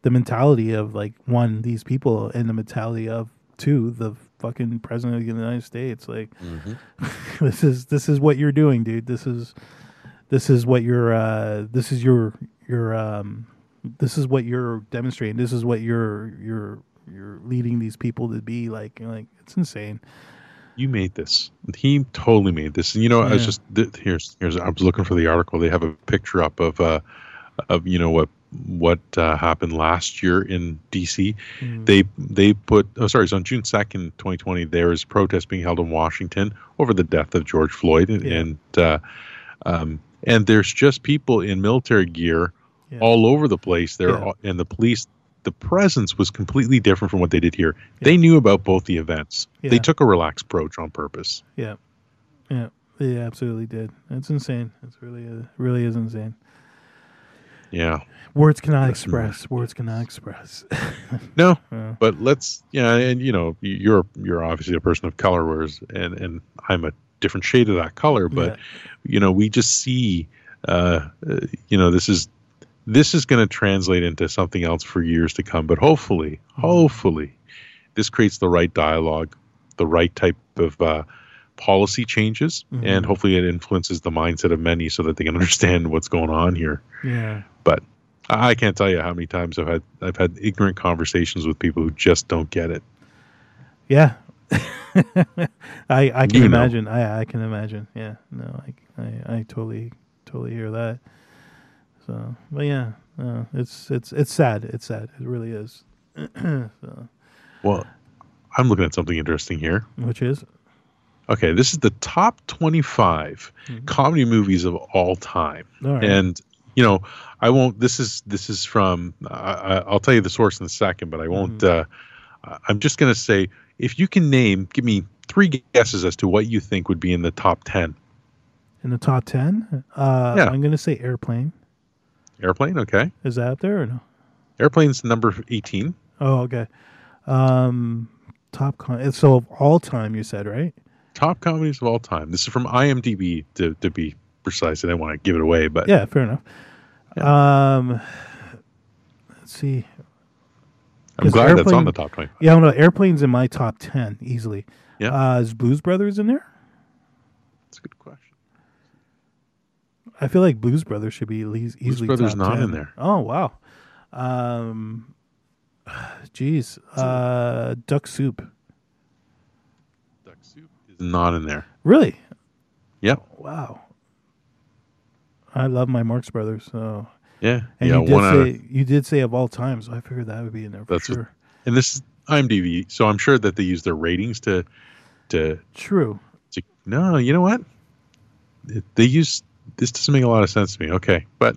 the mentality of like one these people and the mentality of two the fucking president of the United States. Like, (laughs) this is this is what you're doing, dude. This is this is what you're uh, this is your your um, this is what you're demonstrating. This is what you're you're you're leading these people to be like. Like, it's insane. You made this. He totally made this. And you know, I was just th- here's here's I was looking for the article. They have a picture up of uh of you know what what uh, happened last year in DC. Mm. They they put oh sorry, so on June second, twenty twenty, there is protest being held in Washington over the death of George Floyd, and Yeah. and, uh, um, and there's just people in military gear Yeah. all over the place. There Yeah. and the police. The presence was completely different from what they did here. They knew about both the events. Yeah. They took a relaxed approach on purpose. Yeah, yeah, they absolutely did. It's insane. It's really, uh, really is insane. Yeah. Words cannot That's express. Words cannot express. (laughs) No, Yeah. but let's yeah, and you know, you're you're obviously a person of color, whereas and and I'm a different shade of that color, but Yeah. you know, we just see, uh, uh, you know, this is this is going to translate into something else for years to come. But hopefully, hopefully, this creates the right dialogue, the right type of uh, policy changes, Mhm. and hopefully, it influences the mindset of many so that they can (laughs) understand what's going on here. yeah, But I can't tell you how many times I've had I've had ignorant conversations with people who just don't get it. yeah. (laughs) I I can You know. imagine. I I can imagine. Yeah. No, I I, I totally totally hear that. So, but yeah, uh, it's it's it's sad. It's sad. It really is. (clears throat) so, Well, I'm looking at something interesting here. which is Okay, this is the top 25 Mhm. comedy movies of all time, all right. and you know, I won't. This is this is from. I'll tell you the source in a second, but I won't. Mm-hmm. Uh, I'm just going to say, if you can name, give me three guesses as to what you think would be in the top 10. in the top ten, uh, Yeah. I'm gonna say airplane. Airplane, okay. Is that up there or no? Airplane's number 18. Oh, okay. Um, top con. So of all time, you said right? Top comedies of all time. This is from IMDb to, to be precise. I didn't want to give it away, but Yeah, fair enough. Um, let's see. I'm glad that's on the top 25. Yeah, I don't know. Airplane's in my top ten easily. Yeah. Uh, is Blues Brothers in there? That's a good question. I feel like Blues Brothers should be at least easily. Brothers top not 10. in there. Oh wow. Um, (sighs) jeez. Uh, Duck Soup. Duck Soup is not in there. Really? Yep. Wow. I love my Marx Brothers. So, Yeah. and yeah. you did one out of, say you did say of all time, so I figured that would be in there for That's what- sure. and this is IMDb, so I'm sure that they use their ratings to to True. to. No, you know what? They use this doesn't make a lot of sense to me. Okay, but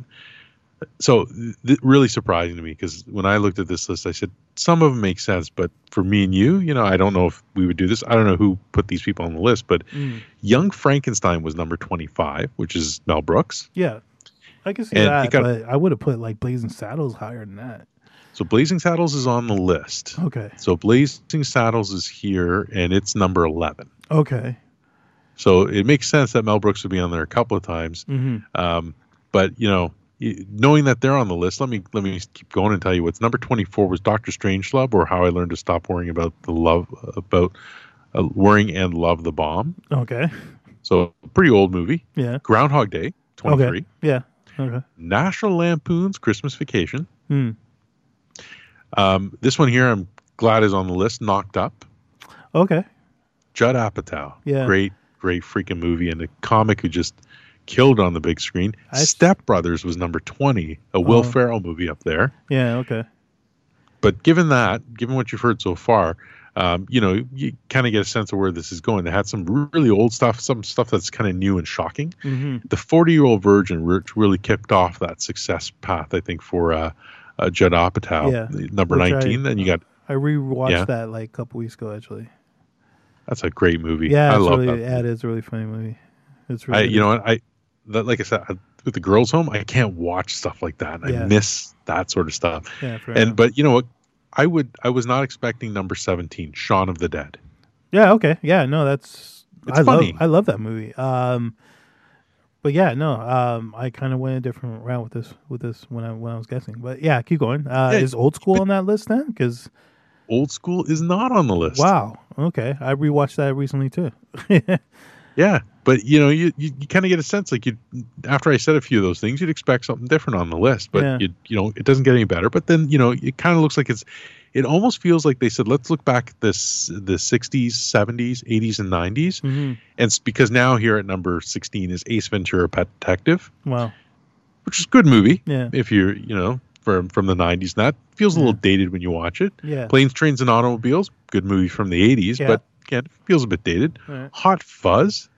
so th- really surprising to me because when I looked at this list, I said some of them make sense, but for me and you, you know, I don't know if we would do this. I don't know who put these people on the list, but Mm. Young Frankenstein was number 25, which is Mel Brooks. Yeah, I can see And that, got- but I would have put like Blazing Saddles higher than that. So Blazing Saddles is on the list. Okay, So Blazing Saddles is here, and it's number 11. okay, So it makes sense that Mel Brooks would be on there a couple of times. hmm Um, but you know, knowing that they're on the list, let me let me keep going and tell you what's number twenty four was Doctor Strangelove, or How I Learned to Stop Worrying About the Love about uh, Worrying and Love the Bomb. Okay. So pretty old movie. Yeah. Groundhog Day, twenty three. Okay. Yeah. Okay. National Lampoon's Christmas Vacation. Hmm. Um, this one here, I'm glad is on the list. Knocked Up. Okay. Judd Apatow. Yeah. Great, great freaking movie, and a comic who just killed on the big screen. I- Step Brothers was number twenty, a Will Oh. Ferrell movie up there. Yeah. Okay. But given that, given what you've heard so far, um, you know, you kind of get a sense of where this is going. They had some really old stuff, some stuff that's kind of new and shocking. hmm The 40 year old virgin really kicked off that success path, I think, for uh, uh, Judd Apatow, Yeah. number Which I- 19. then you got, I rewatched Yeah. that like a couple weeks ago, actually. That's a great movie. Yeah. I love really, that. Yeah, it is a really funny movie. It's really. I, you know what? I, that, like I said, I, with the girls' home, I can't watch stuff like that. I miss that sort of stuff. Yeah. For And, but you know what? I would, I was not expecting number 17, Shaun of the Dead. Yeah. Okay. Yeah. No, that's. It's I funny. love. I love that movie. Um, but yeah, no. Um, I kind of went a different route with this. With this when I when I was guessing. But yeah, keep going. Uh, Yeah, is old school on that list then? Because Old School is not on the list. wow. Okay, I rewatched that recently too. (laughs) Yeah, but you know, you you, you kind of get a sense like you after I said a few of those things, you'd expect something different on the list, but Yeah. you you know, it doesn't get any better. But then you know, it kind of looks like it's. It almost feels like they said, let's look back at this the '60s, '70s, '80s, and '90s, hmm and it's because now here at number 16 is Ace Ventura: Pet Detective, Wow. which is a good movie Yeah. if you're you know from from the '90s. And that feels a little dated when you watch it. Yeah. Planes, Trains, and Automobiles, good movie from the '80s, Yeah. but again, it feels a bit dated. Alright. Hot Fuzz.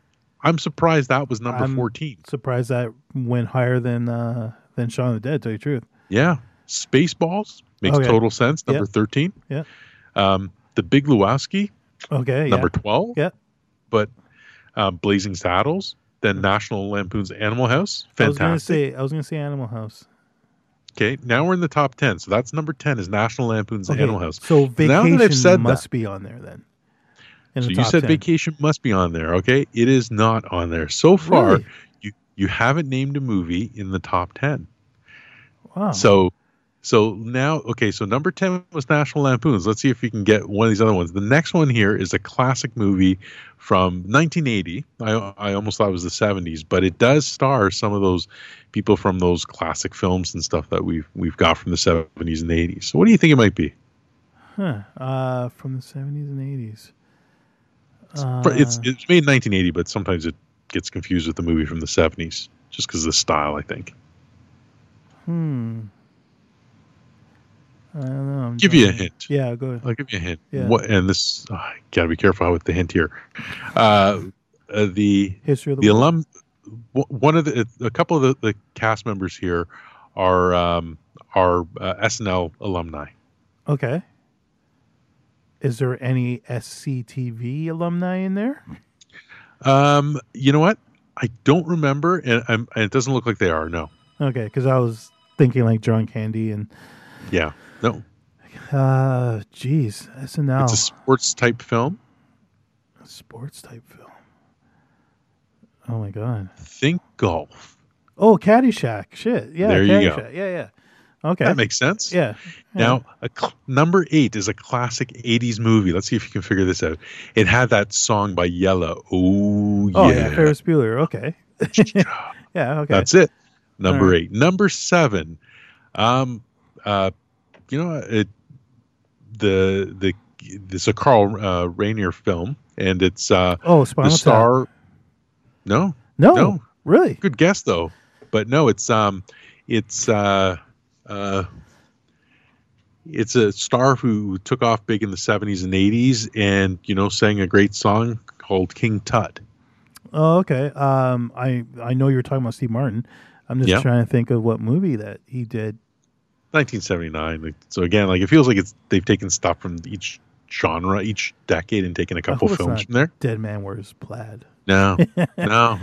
I'm surprised that was number I'm- 14. Surprised that went higher than uh than Shaun of the Dead. Tell you the truth. Yeah. Spaceballs makes Okay. total sense. Number Yeah. 13. Yeah. Um, the Big Lebowski, Okay. number yeah. 12. Yeah. But um, Blazing Saddles, then National Lampoon's Animal House. I was gonna Fantastic. say I was gonna say Animal House. Okay. Now we're in the top 10. So that's number 10 is National Lampoon's Okay, Animal House. So Now that I've vacation said must be on there then. In So you said 10. Vacation must be on there. Okay. It is not on there. So far, Really? you, you haven't named a movie in the top 10. Wow. So, so now, okay, so number 10 was National Lampoons. Let's see if we can get one of these other ones. The next one here is a classic movie from 1980. I, I almost thought it was the 70s, but it does star some of those people from those classic films and stuff that we've we've got from the 70s and 80s. So, what do you think it might be? huh. uh, from the seventies and eighties. Uh, it's it's made in 1980, but sometimes it gets confused with the movie from the 70s just because of the style, I think. hmm. I don't know. I'm Give you a hint. Yeah, go ahead. I'll give you a hint. Yeah. What and this oh, I gotta be careful with the hint here. Uh, uh, the History of the, the alum, one of the a couple of the, the cast members here are um, are uh, SNL alumni. Okay. Is there any SCTV alumni in there? Um, you know what? I don't remember, and, I'm, and it doesn't look like they are. No, Okay, because I was thinking like John Candy and yeah, no. uh, geez, SNL It's a sports type film. A sports type film. Oh my god. Think golf. Oh, Caddyshack. Shit. Yeah. There you go. Yeah, yeah. Okay. That makes sense. yeah. Now, a cl- number eight is a classic '80s movie. Let's see if you can figure this out. It had that song by Yello. Oh, yeah. Oh yeah. yeah, Ferris Bueller. Okay. (laughs) Yeah. Okay. That's it. Number right. eight. Number seven. Um, uh, you know, it, the the this is a Carl uh, Reiner film, and it's uh, oh, the Spinal Tap. star. No, No, no. really. good guess though, but no, it's um, it's uh, uh, it's a star who took off big in the seventies and eighties, and you know, sang a great song called King Tut. Oh, okay. Um, I I know you're talking about Steve Martin. I'm just Yeah. trying to think of what movie that he did. 1979. So again, like it feels like it's they've taken stuff from each genre, each decade, and taken a couple films from there. Dead Man Wears Plaid. No, (laughs) no.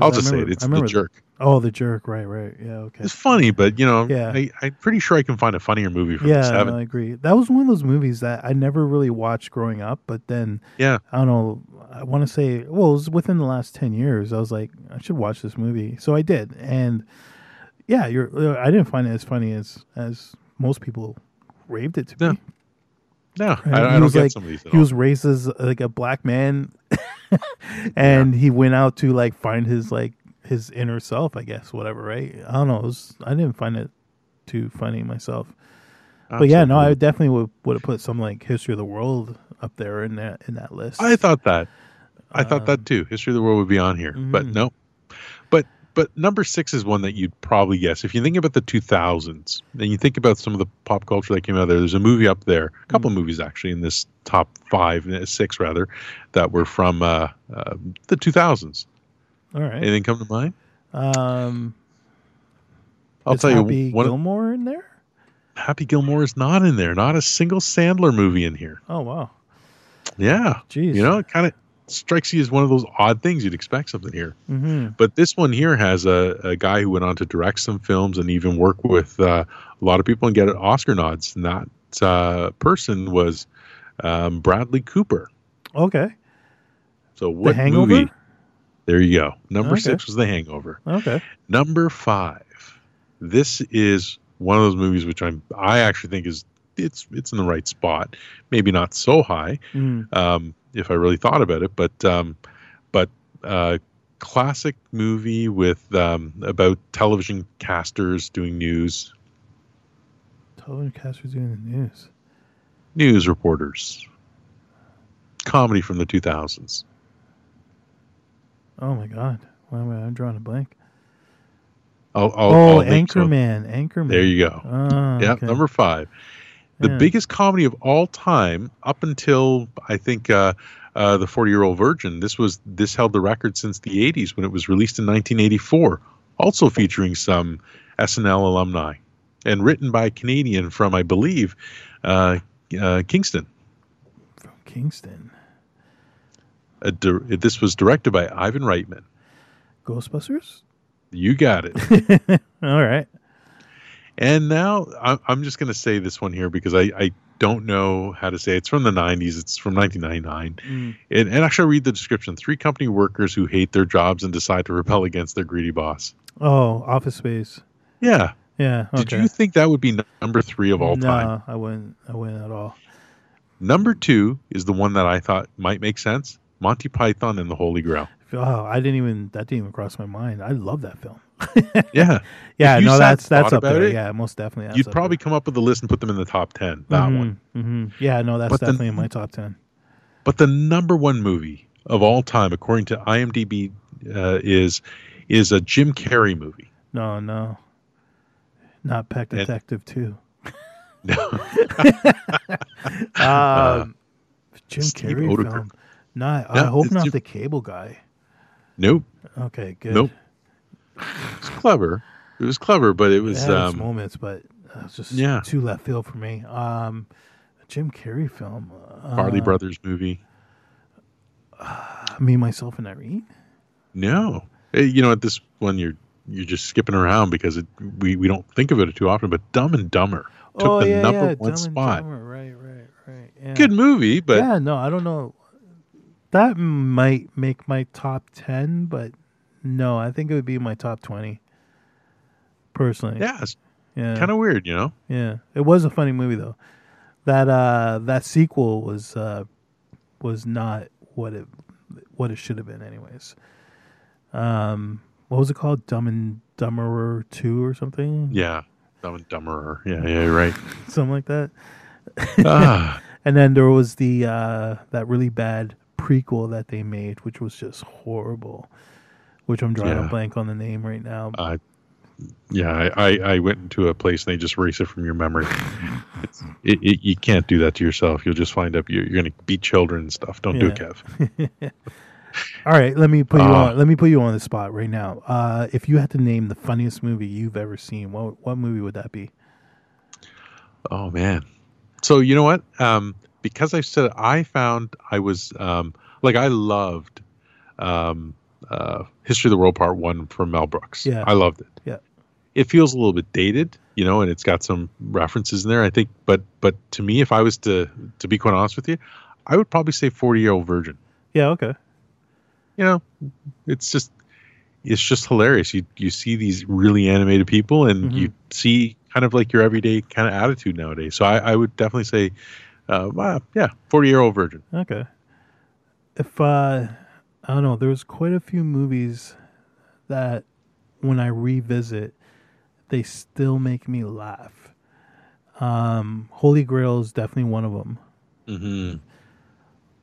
I'll just say it. It's the remember jerk. Oh, the jerk. Right, right. Yeah. Okay. It's funny, but you know, Yeah. I, I'm pretty sure I can find a funnier movie from the Yeah, seven. I agree. That was one of those movies that I never really watched growing up, but then Yeah. I don't know. I want to say, well, it was within the last ten years. I was like, I should watch this movie, so I did, and yeah, you're. I didn't find it as funny as as most people raved it to No. be. No, Right? I, I don't was get like- some of these He all. was raised as like a black man, (laughs) and he went out to like find his like his inner self, I guess, whatever. Right? I don't know. It was, I didn't find it too funny myself. But yeah, no, I definitely would would have put some like history of the world up there in that in that list. I thought that. I thought Um, that too. History of the world would be on here, but Mhm. no. But number six is one that you'd probably guess if you think about the 2000s and you think about some of the pop culture that came out there. There's a movie up there, a couple of movies actually in this top five, uh, six rather, that were from uh, uh, the 2000s. All right. Anything come to mind? Um, I'll tell Happy you, one Gilmore in there. Happy Gilmore is not in there. Not a single Sandler movie in here. Oh wow, Yeah, jeez. you know, it kind of strikes you as one of those odd things you'd expect something here. hmm But this one here has a, a guy who went on to direct some films and even work with uh, a lot of people and get Oscar nods. And that uh, person was um, Bradley Cooper. Okay. So what Hangover? movie? There you go. Number Okay. six was The Hangover. Okay. Number five. This is one of those movies which I'm I actually think is it's it's in the right spot. Maybe not so high Mm. um, if I really thought about it. But um, but uh, classic movie with um, about television casters doing news, Television casters doing the news. news reporters, comedy from the 2000s. Oh my god. Why am I? I'm drawing a blank. I'll, I'll, oh, I'll Anchorman. Anchorman. There you go. Oh, yeah, okay. number five. The Yeah. biggest comedy of all time up until I think uh, uh, the Forty Year Old Virgin. This was this held the record since the '80s when it was released in 1984. Also featuring some SNL alumni and written by a Canadian from I believe uh, uh, Kingston. from Kingston. A dir- this was directed by Ivan Reitman. Ghostbusters. You got it. (laughs) All right. And now I'm, I'm just going to say this one here because I, I don't know how to say it. It's from the 90s. It's from 1999. Mm. And, and actually, read the description. Three company workers who hate their jobs and decide to rebel against their greedy boss. Oh, Office Space. Yeah. Yeah. Okay. Did you think that would be number three of all no, time? I wouldn't. I wouldn't at all. Number two is the one that I thought might make sense Monty Python and the Holy Grail. Oh, I didn't even. That didn't even cross my mind. I love that film. (laughs) Yeah. Yeah. No, that's that's up there. it, Yeah, most definitely. You'd probably there. come up with a list and put them in the top 10. That one. hmm Yeah. No, that's But the- definitely in my top ten. But the number one movie of all time, according to IMDb, uh, is is a Jim Carrey movie. No, no. Not Pet And- Detective two. (laughs) No. (laughs) Um, Jim Uh, Steve Carrey Odenkirk. film. Not. I No, hope not Jim- the cable guy. nope. Okay, good. Nope. It's clever. It was clever, but it was It um, moments, but uh, it's just Yeah. too left field for me. Um, Jim Carrey film. Uh, Farrelly Brothers movie. Me, myself, and Irene. No, Eh, you know at this one you're you're just skipping around because it, we we don't think of it too often. But Dumb and Dumber took oh the yeah, number yeah. one Dumb and spot. Dumber. Right, right, right. Yeah. Good movie, but yeah, no, I don't know. That might make my top ten, but no, I think it would be my top twenty. Personally, yeah, it's yeah, kind of weird, you know. yeah. It was a funny movie though. That uh, that sequel was uh, was not what it what it should have been, anyways. Um, what was it called? Dumb and Dumberer Two or something? Yeah, Dumb and Dumberer. Yeah, yeah, you're right. (laughs) something like that. (laughs) ah, And then there was the uh, that really bad prequel that they made, which was just horrible. Which I'm drawing Yeah. a blank on the name right now. uh, yeah. I, I I went into a place and they just erase it from your memory. It, it, you can't do that to yourself. You'll just find up you're, you're going to beat children and stuff. Don't do it, Kev. (laughs) All right, let me put you Uh, on. Let me put you on the spot right now. Uh, if you had to name the funniest movie you've ever seen, what what movie would that be? Oh man. So you know what? Um, because I said I found I was um, like I loved um, uh, History of the World Part One from Mel Brooks. Yeah. I loved it. Yeah. It feels a little bit dated, you know, and it's got some references in there. I think, but but to me, if I was to to be quite honest with you, I would probably say Forty Year Old Virgin. Yeah, okay. you know, it's just it's just hilarious. You you see these really animated people, and Mhm. you see kind of like your everyday kind of attitude nowadays. So I, I would definitely say, uh, well, yeah, forty year old virgin. Okay. If uh I don't know, there's quite a few movies that when I revisit, they still make me laugh. Um, Holy Grail is definitely one of them. Mm-hmm.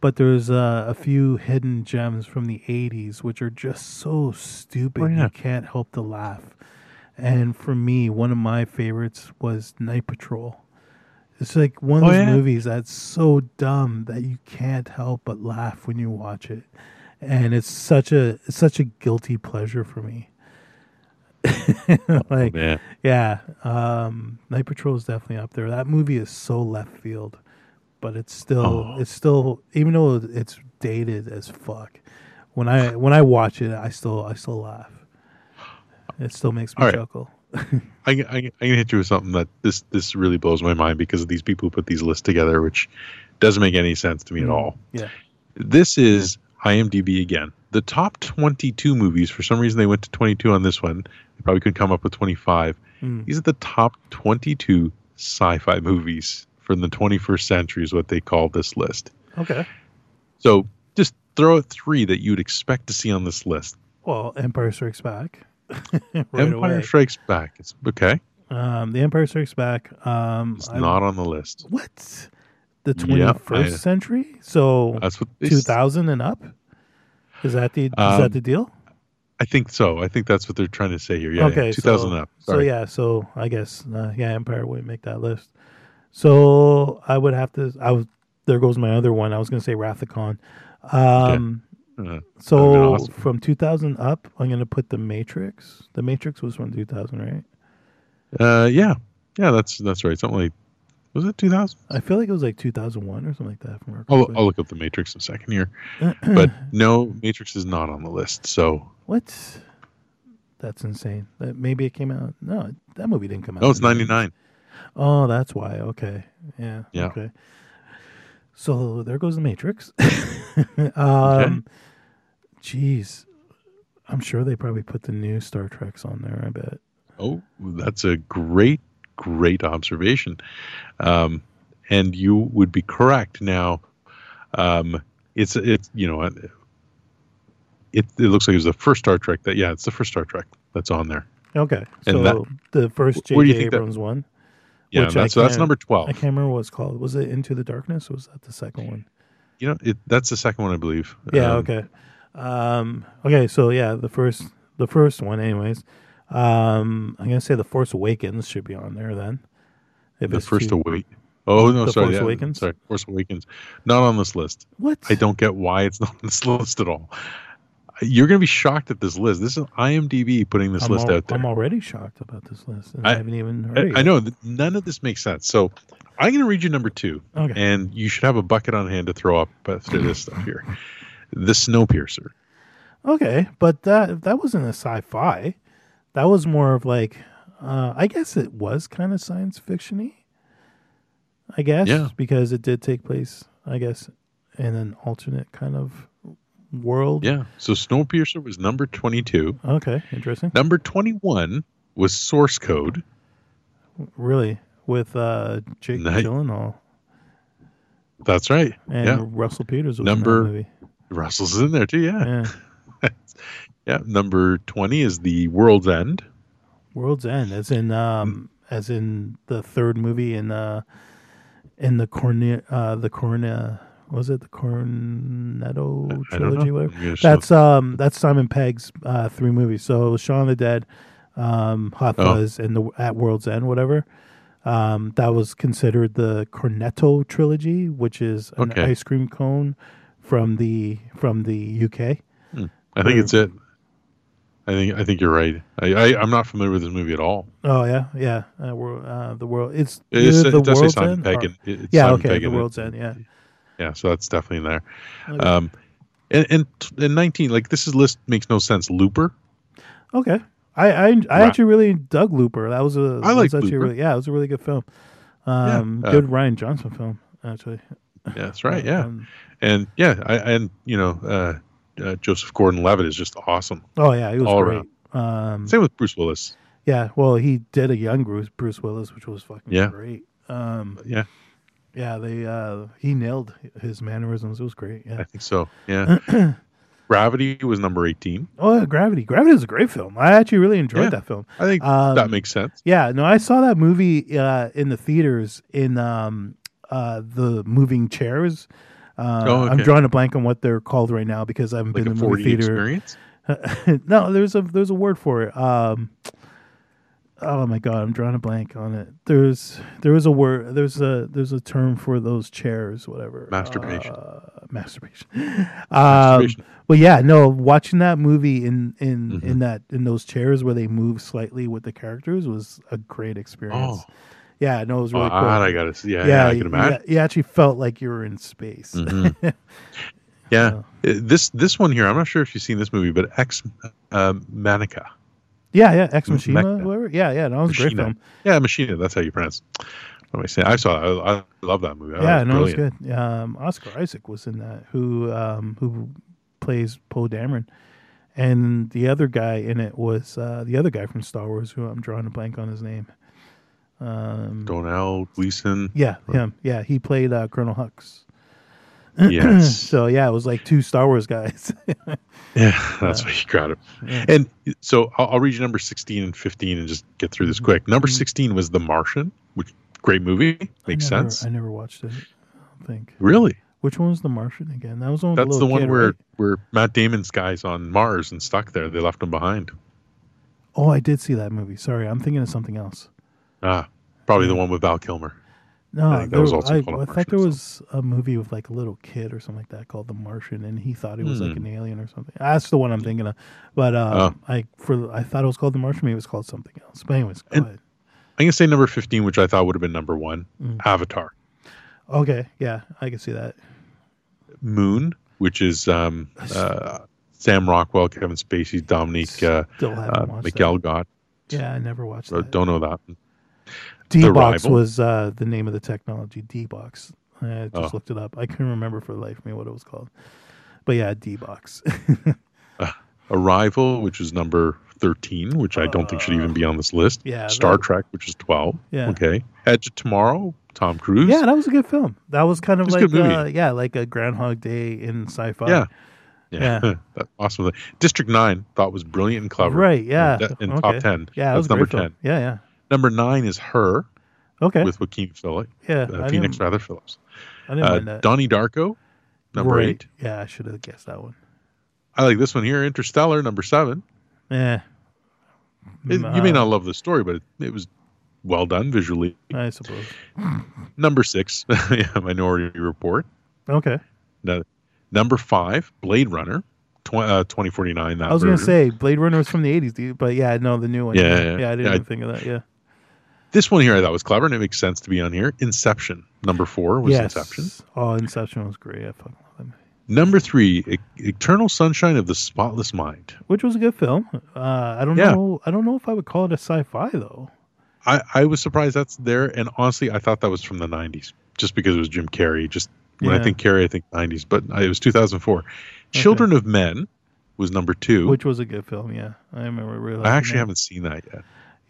But there's uh, a few hidden gems from the 80s which are just so stupid Oh, yeah. you can't help to laugh. And for me, one of my favorites was Night Patrol. It's like one of Oh, those yeah. movies that's so dumb that you can't help but laugh when you watch it. And it's such a it's such a guilty pleasure for me. (laughs) like Man, yeah, um, Night Patrol is definitely up there. That movie is so left field, but it's still Oh. it's still even though it's dated as fuck. When I when I watch it, I still I still laugh. It still makes me right. chuckle. (laughs) I, I, I'm gonna hit you with something that this this really blows my mind because of these people who put these lists together, which doesn't make any sense to me at all. Yeah. This is IMDb again. The top 22 movies. For some reason, they went to 22 on this one. They probably could come up with 25. Mm. These are the top 22 sci-fi movies from the 21st century, is what they call this list. Okay. So just throw out three that you'd expect to see on this list. Well, Empire Strikes Back. (laughs) right Empire away. Strikes Back. It's okay. Um, the Empire Strikes Back. Um, It's I- not on the list. what the Yep, 21st I- century. So That's what 2000 and up. Is that the is Um, that the deal? I think so. I think that's what they're trying to say here. Yeah, okay, yeah. 2000 so, up. So yeah, so I guess uh, yeah, Empire wouldn't make that list. So I would have to. I was there goes my other one. I was going to say Rathacon. Um, Uh, So That'd have been awesome. from 2000 up, I'm going to put the Matrix. The Matrix was from 2000, right? uh, yeah, yeah, that's that's right. Something like was it 2000? I feel like it was like 2001 or something like that. From I'll, I'll look up the Matrix in a second here. (clears throat) But no, Matrix is not on the list. So what? That's insane. That maybe it came out. No, that movie didn't come out. no, it's 99. Oh, that's why. Okay. Yeah. Yeah. Okay. So there goes the Matrix. (laughs) um, Jeez. I'm sure they probably put the new Star Treks on there, I bet. Oh, that's a great, great observation. Um, and you would be correct. Now, um, it's it's you know, it, it looks like it was the first Star Trek that yeah, it's the first Star Trek that's on there. Okay. And So that- the first J.J. think that- Abrams one. Yeah, that's so that's number twelve. I can't remember what it's called. Was it Into the Darkness or was that the second one? You know, it, that's the second one, I believe. Yeah, Um, okay. Um, okay, so yeah, the first the first one anyways. Um, I'm gonna say the Force Awakens should be on there then. If The first too- awake. Oh no, The sorry. Force yeah, Awakens? Sorry, Force Awakens. Not on this list. What? I don't get why it's (laughs) not on this list at all. You're going to be shocked at this list. This is IMDb putting this I'm list al- out there. I'm already shocked about this list. I, I- haven't even heard it I, I know none of this makes sense. So I'm going to read you number two, Okay. and you should have a bucket on hand to throw up after this stuff here. (laughs) The Snowpiercer. Okay, but that that wasn't a sci-fi. That was more of like, uh, I guess it was kind of science fictiony. I guess, Yeah. because it did take place, I guess, in an alternate kind of world. Yeah. So Snowpiercer was number 22. Okay, interesting. Number 21 was Source Code. Really, with uh, Jake Nice. Gyllenhaal That's right. and yeah. Russell Peters was Number- in. Russell's in there too. Yeah. Yeah. (laughs) Yeah. Number 20 is The World's End. World's End, as in um, as in the third movie in uh, in the corne uh, the corne was it the Cornetto trilogy? Whatever. That's um that's Simon Pegg's uh, three movies. So Shaun of the Dead, um, Hot Oh. Fuzz, and the At World's End, whatever. Um, that was considered the Cornetto trilogy, which is an Okay. ice cream cone from the from the UK. I think it's it. I think I think you're right. I, I I'm not familiar with this movie at all. Oh yeah, yeah. Uh, world, uh, the world. It's It's, the it does say World's End. Or- it's yeah, Simon okay. Pegg The. World's End. Yeah. Yeah, so that's definitely in there. Okay. Um, and, and and 19, like this is list makes no sense. Looper. Okay. I I, I Right. actually really dug Looper. That was a I that like was actually Looper. really yeah, it was a really good film. Um, uh, good Rian Johnson film actually. Yeah, that's right. Yeah, Um, and yeah, I and you know, uh, uh, Joseph Gordon-Levitt is just awesome. Oh yeah, he was All great. Um, Same with Bruce Willis. yeah, well, he did a young Bruce Bruce Willis, which was fucking Yeah. great. Um, Yeah, yeah, they uh, he nailed his mannerisms. It was great. Yeah, I think so. Yeah. (clears throat) Gravity was number 18. Oh, yeah, Gravity. Gravity is a great film. I actually really enjoyed Yeah. that film. I think Um, that makes sense. Yeah, no, I saw that movie uh, in the theaters in um, uh, the moving chairs. Uh, Oh, I'm drawing a blank on what they're called right now because I haven't Like been in the movie theater. experience. (laughs) no, there's a there's a word for it. Um, oh my god, I'm drawing a blank on it. There's there was a word. There's a there's a term for those chairs. Whatever. Masturbation. Uh, masturbation. (laughs) Um, Masturbation. but yeah, no, watching that movie in in Mhm. in that in those chairs where they move slightly with the characters was a great experience. Oh, Yeah, no, it was really oh, cool. I gotta see. Yeah, yeah, yeah, I can imagine. You, you actually felt like you were in space. Mhm. (laughs) Yeah, Uh, this this one here, I'm not sure if you've seen this movie, but Ex uh, Manica. Yeah, yeah, Ex Machina, whatever. Yeah, yeah, no, it was a great Machina. film. Yeah, Machina. That's how you pronounce. it. What am I saying? I saw. I, I love that movie. That yeah, no, it was good. Um, Oscar Isaac was in that, who um, who plays Poe Dameron, and the other guy in it was uh, the other guy from Star Wars, who I'm drawing a blank on his name. Um, Domhnall Gleeson. yeah, him. Yeah, he played uh, Colonel Hux. Yes. (clears throat) So yeah, it was like two Star Wars guys. (laughs) Yeah, that's why you got it. Yeah. And so I'll, I'll read you number 16 and 15 and just get through this quick. Number Mhm. 16 was The Martian, which great movie. Makes I never, sense. I never watched it. I don't think. Really? Which one was The Martian again? That was the one. That's the little one kid, where, right? where Matt Damon's guys on Mars and stuck there. They left him behind. Oh, I did see that movie. Sorry, I'm thinking of something else. Ah, probably the one with Val Kilmer. No, I think that was also I, called I thought there was a movie with like a little kid or something like that called The Martian, and he thought it was like Hmm. an alien or something. That's the one I'm thinking of. But uh, Oh. I for I thought it was called The Martian. Maybe it was called something else. But anyways, go And- ahead. I'm going to say number 15, which I thought would have been number one Mm. Avatar. Okay, yeah, I can see that. Moon, which is um, uh, Sam Rockwell, Kevin Spacey, Dominique uh, uh, McElligott. Yeah, I never watched So that. don't know that. D The box was uh, the name of the technology. D box. I just Oh. looked it up. I couldn't remember for the life of me what it was called. But yeah, D box. Arrival, which is number 13, which I don't think should even be on this list. yeah, Star that- Trek, which is 12. Yeah. Okay. Edge of Tomorrow, Tom Cruise. Yeah, that was a good film. That was kind of It was a like good movie. uh, yeah, like a Groundhog Day in sci-fi. Yeah. Yeah. (laughs) That's awesome. District 9, thought was brilliant and clever. Right. Yeah. In, in okay. top 10. Yeah, it That's was number great film. 10. Yeah, yeah. Number 9 is Her Okay. with Joaquin Phillips, yeah, uh, Phoenix rather Phillips. I didn't Uh, mind that. Donnie Darko, number Right. 8. Yeah, I should have guessed that one. I like this one here, Interstellar, number 7. Yeah. It- you may uh, not love the story, but it, it was well done visually. I suppose. Number 6, (laughs) yeah, Minority Report. Okay. No, number 5, Blade Runner, tw- uh, 2049. That I was gonna say Blade Runner was from the '80s, dude, but yeah, no, the new one. Yeah, yeah, yeah, yeah. I didn't yeah, I- think of that. Yeah. This one here I thought was clever and it makes sense to be on here. Inception, number 4 was yes. Inception. Oh, Inception was great. I fucking love that movie. Number 3, E- Eternal Sunshine of the Spotless Mind. Which was a good film. Uh, I don't Yeah. know. I don't know if I would call it a sci-fi though. I, I was surprised that's there, and honestly, I thought that was from the '90s, just because it was Jim Carrey. Just when I think Carrey, I think '90s, but it was 2004. Children of Men was number two. Which was a good film. Yeah, I remember really. I actually that. haven't seen that yet.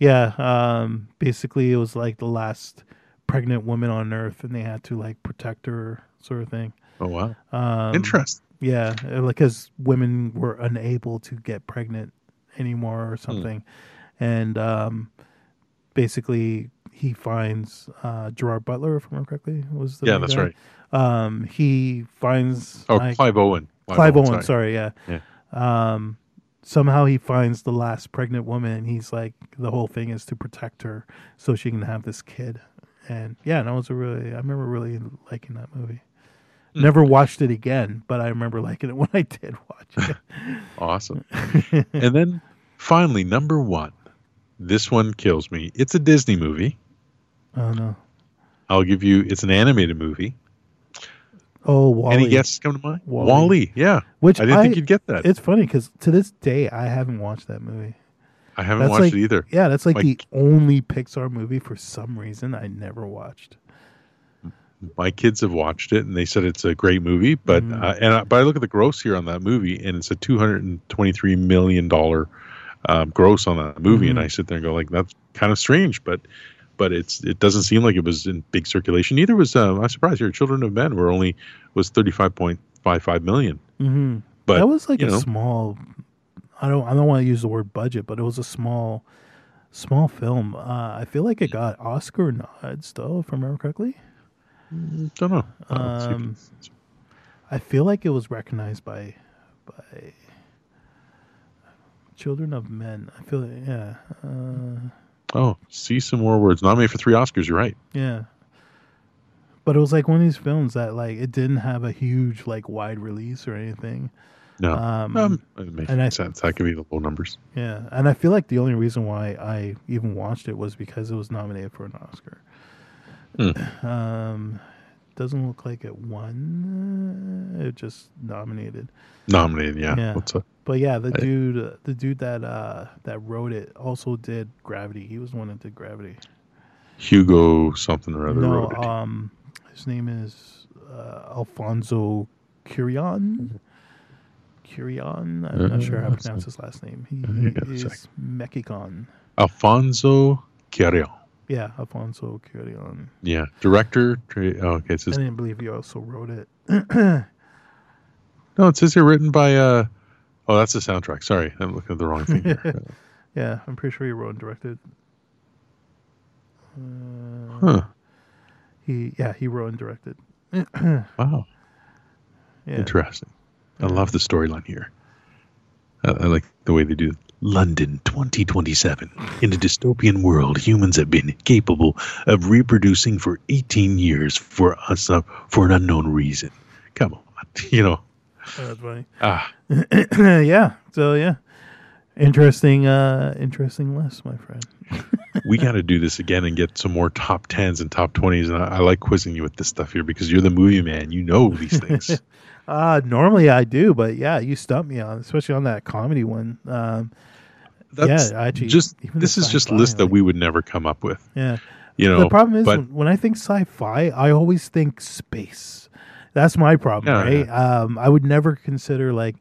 Yeah. Um. Basically, it was like the last pregnant woman on Earth, and they had to like protect her, sort of thing. Oh wow, Um, interesting. Yeah, uh, like because women were unable to get pregnant anymore Hmm. or something, and um, basically he finds uh, Gerard Butler, if I remember correctly, was the Yeah, that's guy. right. Um, he finds Oh, like, Clive Owen. Clive Owen. sorry. Sorry, yeah. Yeah. Um, somehow he finds the last pregnant woman, and he's like, the whole thing is to protect her so she can have this kid. And yeah, that was a really. I remember really liking that movie. Hmm. Never watched it again, but I remember (laughs) liking it when I did watch it. (laughs) Awesome. and then finally, number one. This one kills me. It's a Disney movie. oh no! I'll give you. It's an animated movie. Oh, Wall-E. Any guesses come to mind? Wall-E. Wally. Yeah. Which I didn't think you'd get that. It's funny because to this day I haven't watched that movie. I haven't that's watched like- it either. Yeah, that's like, Like- the only Pixar movie for some reason I never watched. my kids have watched it and they said it's a great movie. But Mhm. uh, and I, but I look at the gross here on that movie and it's a two hundred and twenty three million dollar um, gross on that movie, and Mhm. I sit there and go like that's kind of strange, but but it's it doesn't seem like it was in big circulation. Neither was uh, I'm surprised here. Children of Men were only was thirty five point five five million. hmm But that was like a know. small. I don't. I don't want to use the word budget, but it was a small, small film. Uh, I feel like it got Oscar nods, though, if I remember correctly. Mm, don't know. Let's see if Um, I feel like it was recognized by, by Children of Men. I feel like, yeah, uh, oh, see some more words. Nominated for three Oscars. You're right. yeah. But it was like one of these films that like it didn't have a huge like wide release or anything. No, Um, um, it makes and I- sense. That could be the low numbers. Yeah, and I feel like the only reason why I even watched it was because it was nominated for an Oscar. Um, doesn't look like it won. uh, It just nominated. Nominated, yeah. Yeah. What's up? But yeah, the I- dude, uh, the dude that uh that wrote it also did Gravity. He was the one that did Gravity. Hugo something or other no, wrote it. um, his name is uh, Alfonso Cuarón. Curion. I'm not sure how to Uh, pronounce his last name. He, on is sec. Mexican. Alfonso Carrion. Yeah, Alfonso Cuarón. Yeah. Director. Oh, okay. It says, I didn't believe he also wrote it. (clears throat) no, it says here written by. uh Oh, that's the soundtrack. Sorry. I'm looking at the wrong thing here. (laughs) yeah, I'm pretty sure he wrote and directed. Uh, huh. He yeah, he wrote and directed. (clears throat) Wow. Yeah. Interesting. I love the storyline here. I, I like the way they do it. London 2027. In a dystopian world, humans have been capable of reproducing for 18 years for us uh, for an unknown reason. Come on, (laughs) you know. Oh, that's funny. Ah, (clears throat) yeah. So yeah. Interesting uh interesting list, my friend. (laughs) we got to do this again and get some more top 10s and top 20s. And I, I like quizzing you with this stuff here because you're the movie man. You know these things. (laughs) Uh normally I do, but yeah, you stumped me on, especially on that comedy one. Um That's Yeah, actually, just this is just list that we would never come up with. yeah. You know, the problem is but when, when I think sci-fi, I always think space. That's my problem, Yeah, right? Um, I would never consider like,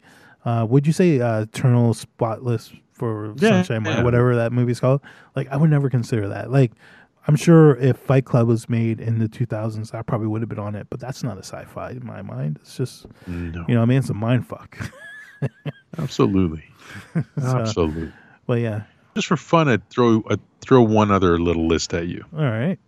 uh, would you say uh, Eternal Spotless for Yeah, Sunshine, yeah. or whatever that movie's called? Like, I would never consider that. Like, I'm sure if Fight Club was made in the 2000s, I probably would have been on it. But that's not a sci-fi in my mind. It's just, no, you know, I mean, it's a mind fuck. (laughs) absolutely, So- absolutely. But yeah, Just for fun, I'd throw I'd throw one other little list at you. all right.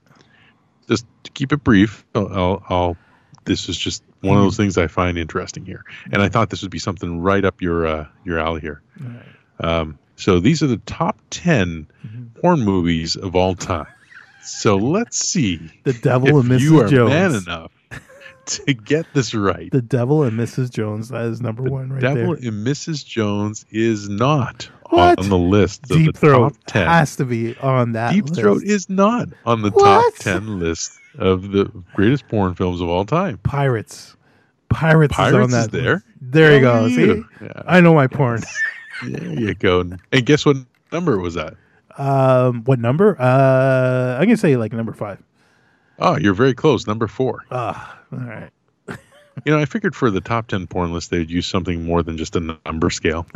Just to keep it brief, I'll, I'll, I'll this is just one of those things I find interesting here, and I thought this would be something right up your uh, your alley here. Right. Um, so these are the top 10 Mhm. porn movies of all time. So let's see The Devil if and Mrs. you are Jones. man enough (laughs) to get this right. The Devil and Mrs. Jones. That is number The one right there. Devil there. and Mrs. Jones is not What? on the list of Deep the Throat top 10. has to be on that. Deep list. Throat is not on the What? top 10 list of the greatest porn films of all time. Pirates. Pirates, is Pirates on is there. list. There you go. Oh, See, you. Yeah. I know my porn. (laughs) There you go. And guess what number was that? Um, what number? Uh, I'm gonna say like number five. Oh, you're very close. Number four. Ah, all right. You know, I figured for the top 10 porn list, they'd use something more than just a number scale. (laughs)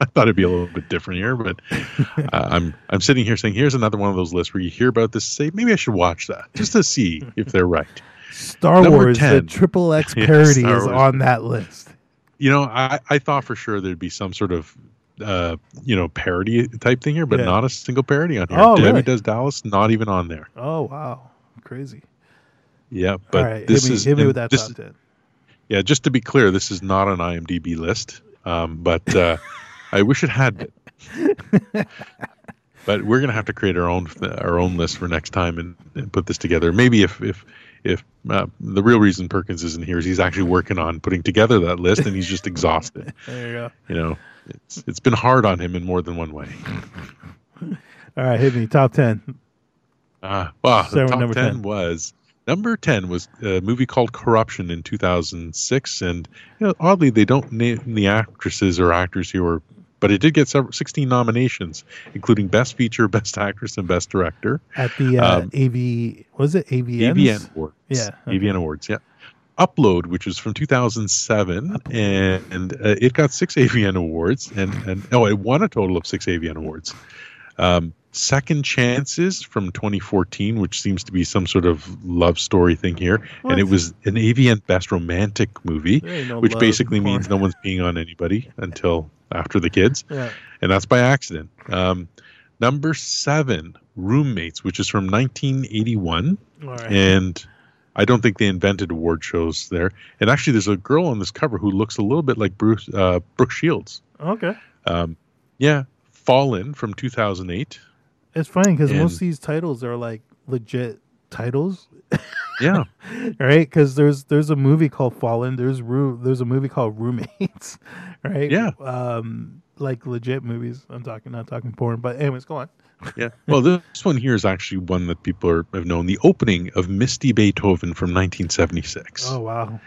I thought it'd be a little bit different here, but uh, I'm I'm sitting here saying, here's another one of those lists where you hear about this, say maybe I should watch that just to see if they're right. Star Number Wars, the triple X (laughs) parody Star is Wars. on that list. You know, I I thought for sure there'd be some sort of uh you know parody type thing here, but Yeah. not a single parody on here. Oh, Debbie really? Does Dallas not even on there. Oh wow, crazy! Yeah, but right, this hit me, is hit me with that this, top ten. Yeah, just to be clear, this is not an IMDb list, um, but uh, I wish it had been. (laughs) but we're gonna have to create our own our own list for next time and, and put this together. Maybe if if if uh, the real reason Perkins isn't here is he's actually working on putting together that list and he's just exhausted. (laughs) There you go. You know, it's it's been hard on him in more than one way. All right, hit me top ten. Uh, wow, the Sarah, top number 10, 10. was number 10 was a movie called Corruption in 2006 and you know oddly they don't name the actresses or actors here were but it did get several, 16 nominations, including Best Feature, Best Actress, and Best Director. At the uh, um, AV, was it AVN? AVN Awards. Yeah. Okay. AVN Awards, yeah. Upload, which was from 2007, and, and uh, it got six AVN awards, and and oh, it won a total of six AVN awards. Um, Second Chances from 2014, which seems to be some sort of love story thing here, what? and it was an AVN Best Romantic movie, no which basically means no (laughs) one's peeing on anybody until after the kids, yeah. and that's by accident. Um, number seven, Roommates, which is from 1981, right. and I don't think they invented award shows there. And actually, there's a girl on this cover who looks a little bit like Bruce uh, Brooke Shields. Okay. Um, yeah, Fallen from 2008. It's funny because most of these titles are like legit titles. (laughs) Yeah. right. Because there's there's a movie called Fallen. There's Ro- there's a movie called Roommates. (laughs) Right. Yeah. Um, like legit movies. I'm talking not talking porn. But anyways, go on (laughs) yeah. Well, this one here is actually one that people are, have known. The opening of Misty Beethoven from 1976. Oh wow!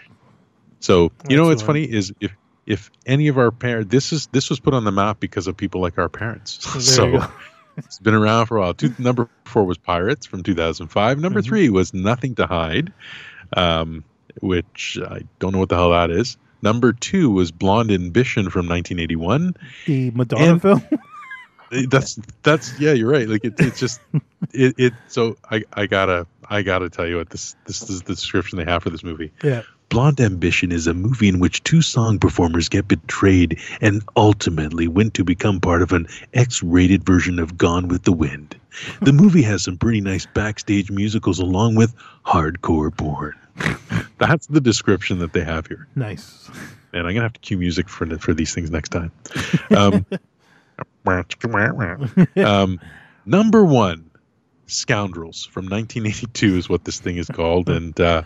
So That's you know what's funny is if if any of our parents this is this was put on the map because of people like our parents. so it's been around for a while. Two, number four was Pirates from 2005. Number mm-hmm. three was Nothing to Hide, um, which I don't know what the hell that is. Number two was Blonde Ambition from 1981. The Madonna and, film. (laughs) that's that's yeah you're right like it, it's just (laughs) it, it so i i gotta i gotta tell you what this this is the description they have for this movie yeah blonde ambition is a movie in which two song performers get betrayed and ultimately went to become part of an x-rated version of gone with the wind. The (laughs) movie has some pretty nice backstage musicals along with hardcore porn. (laughs) That's the description that they have here. Nice. And i'm gonna have to cue music for for these things next time. Um, (laughs) um, number one, Scoundrels from 1982 is what this thing is called, and uh,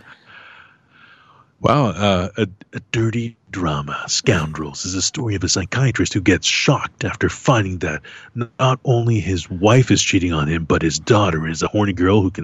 wow, uh, a, a dirty drama. Scoundrels is a story of a psychiatrist who gets shocked after finding that not only his wife is cheating on him, but his daughter is a horny girl who can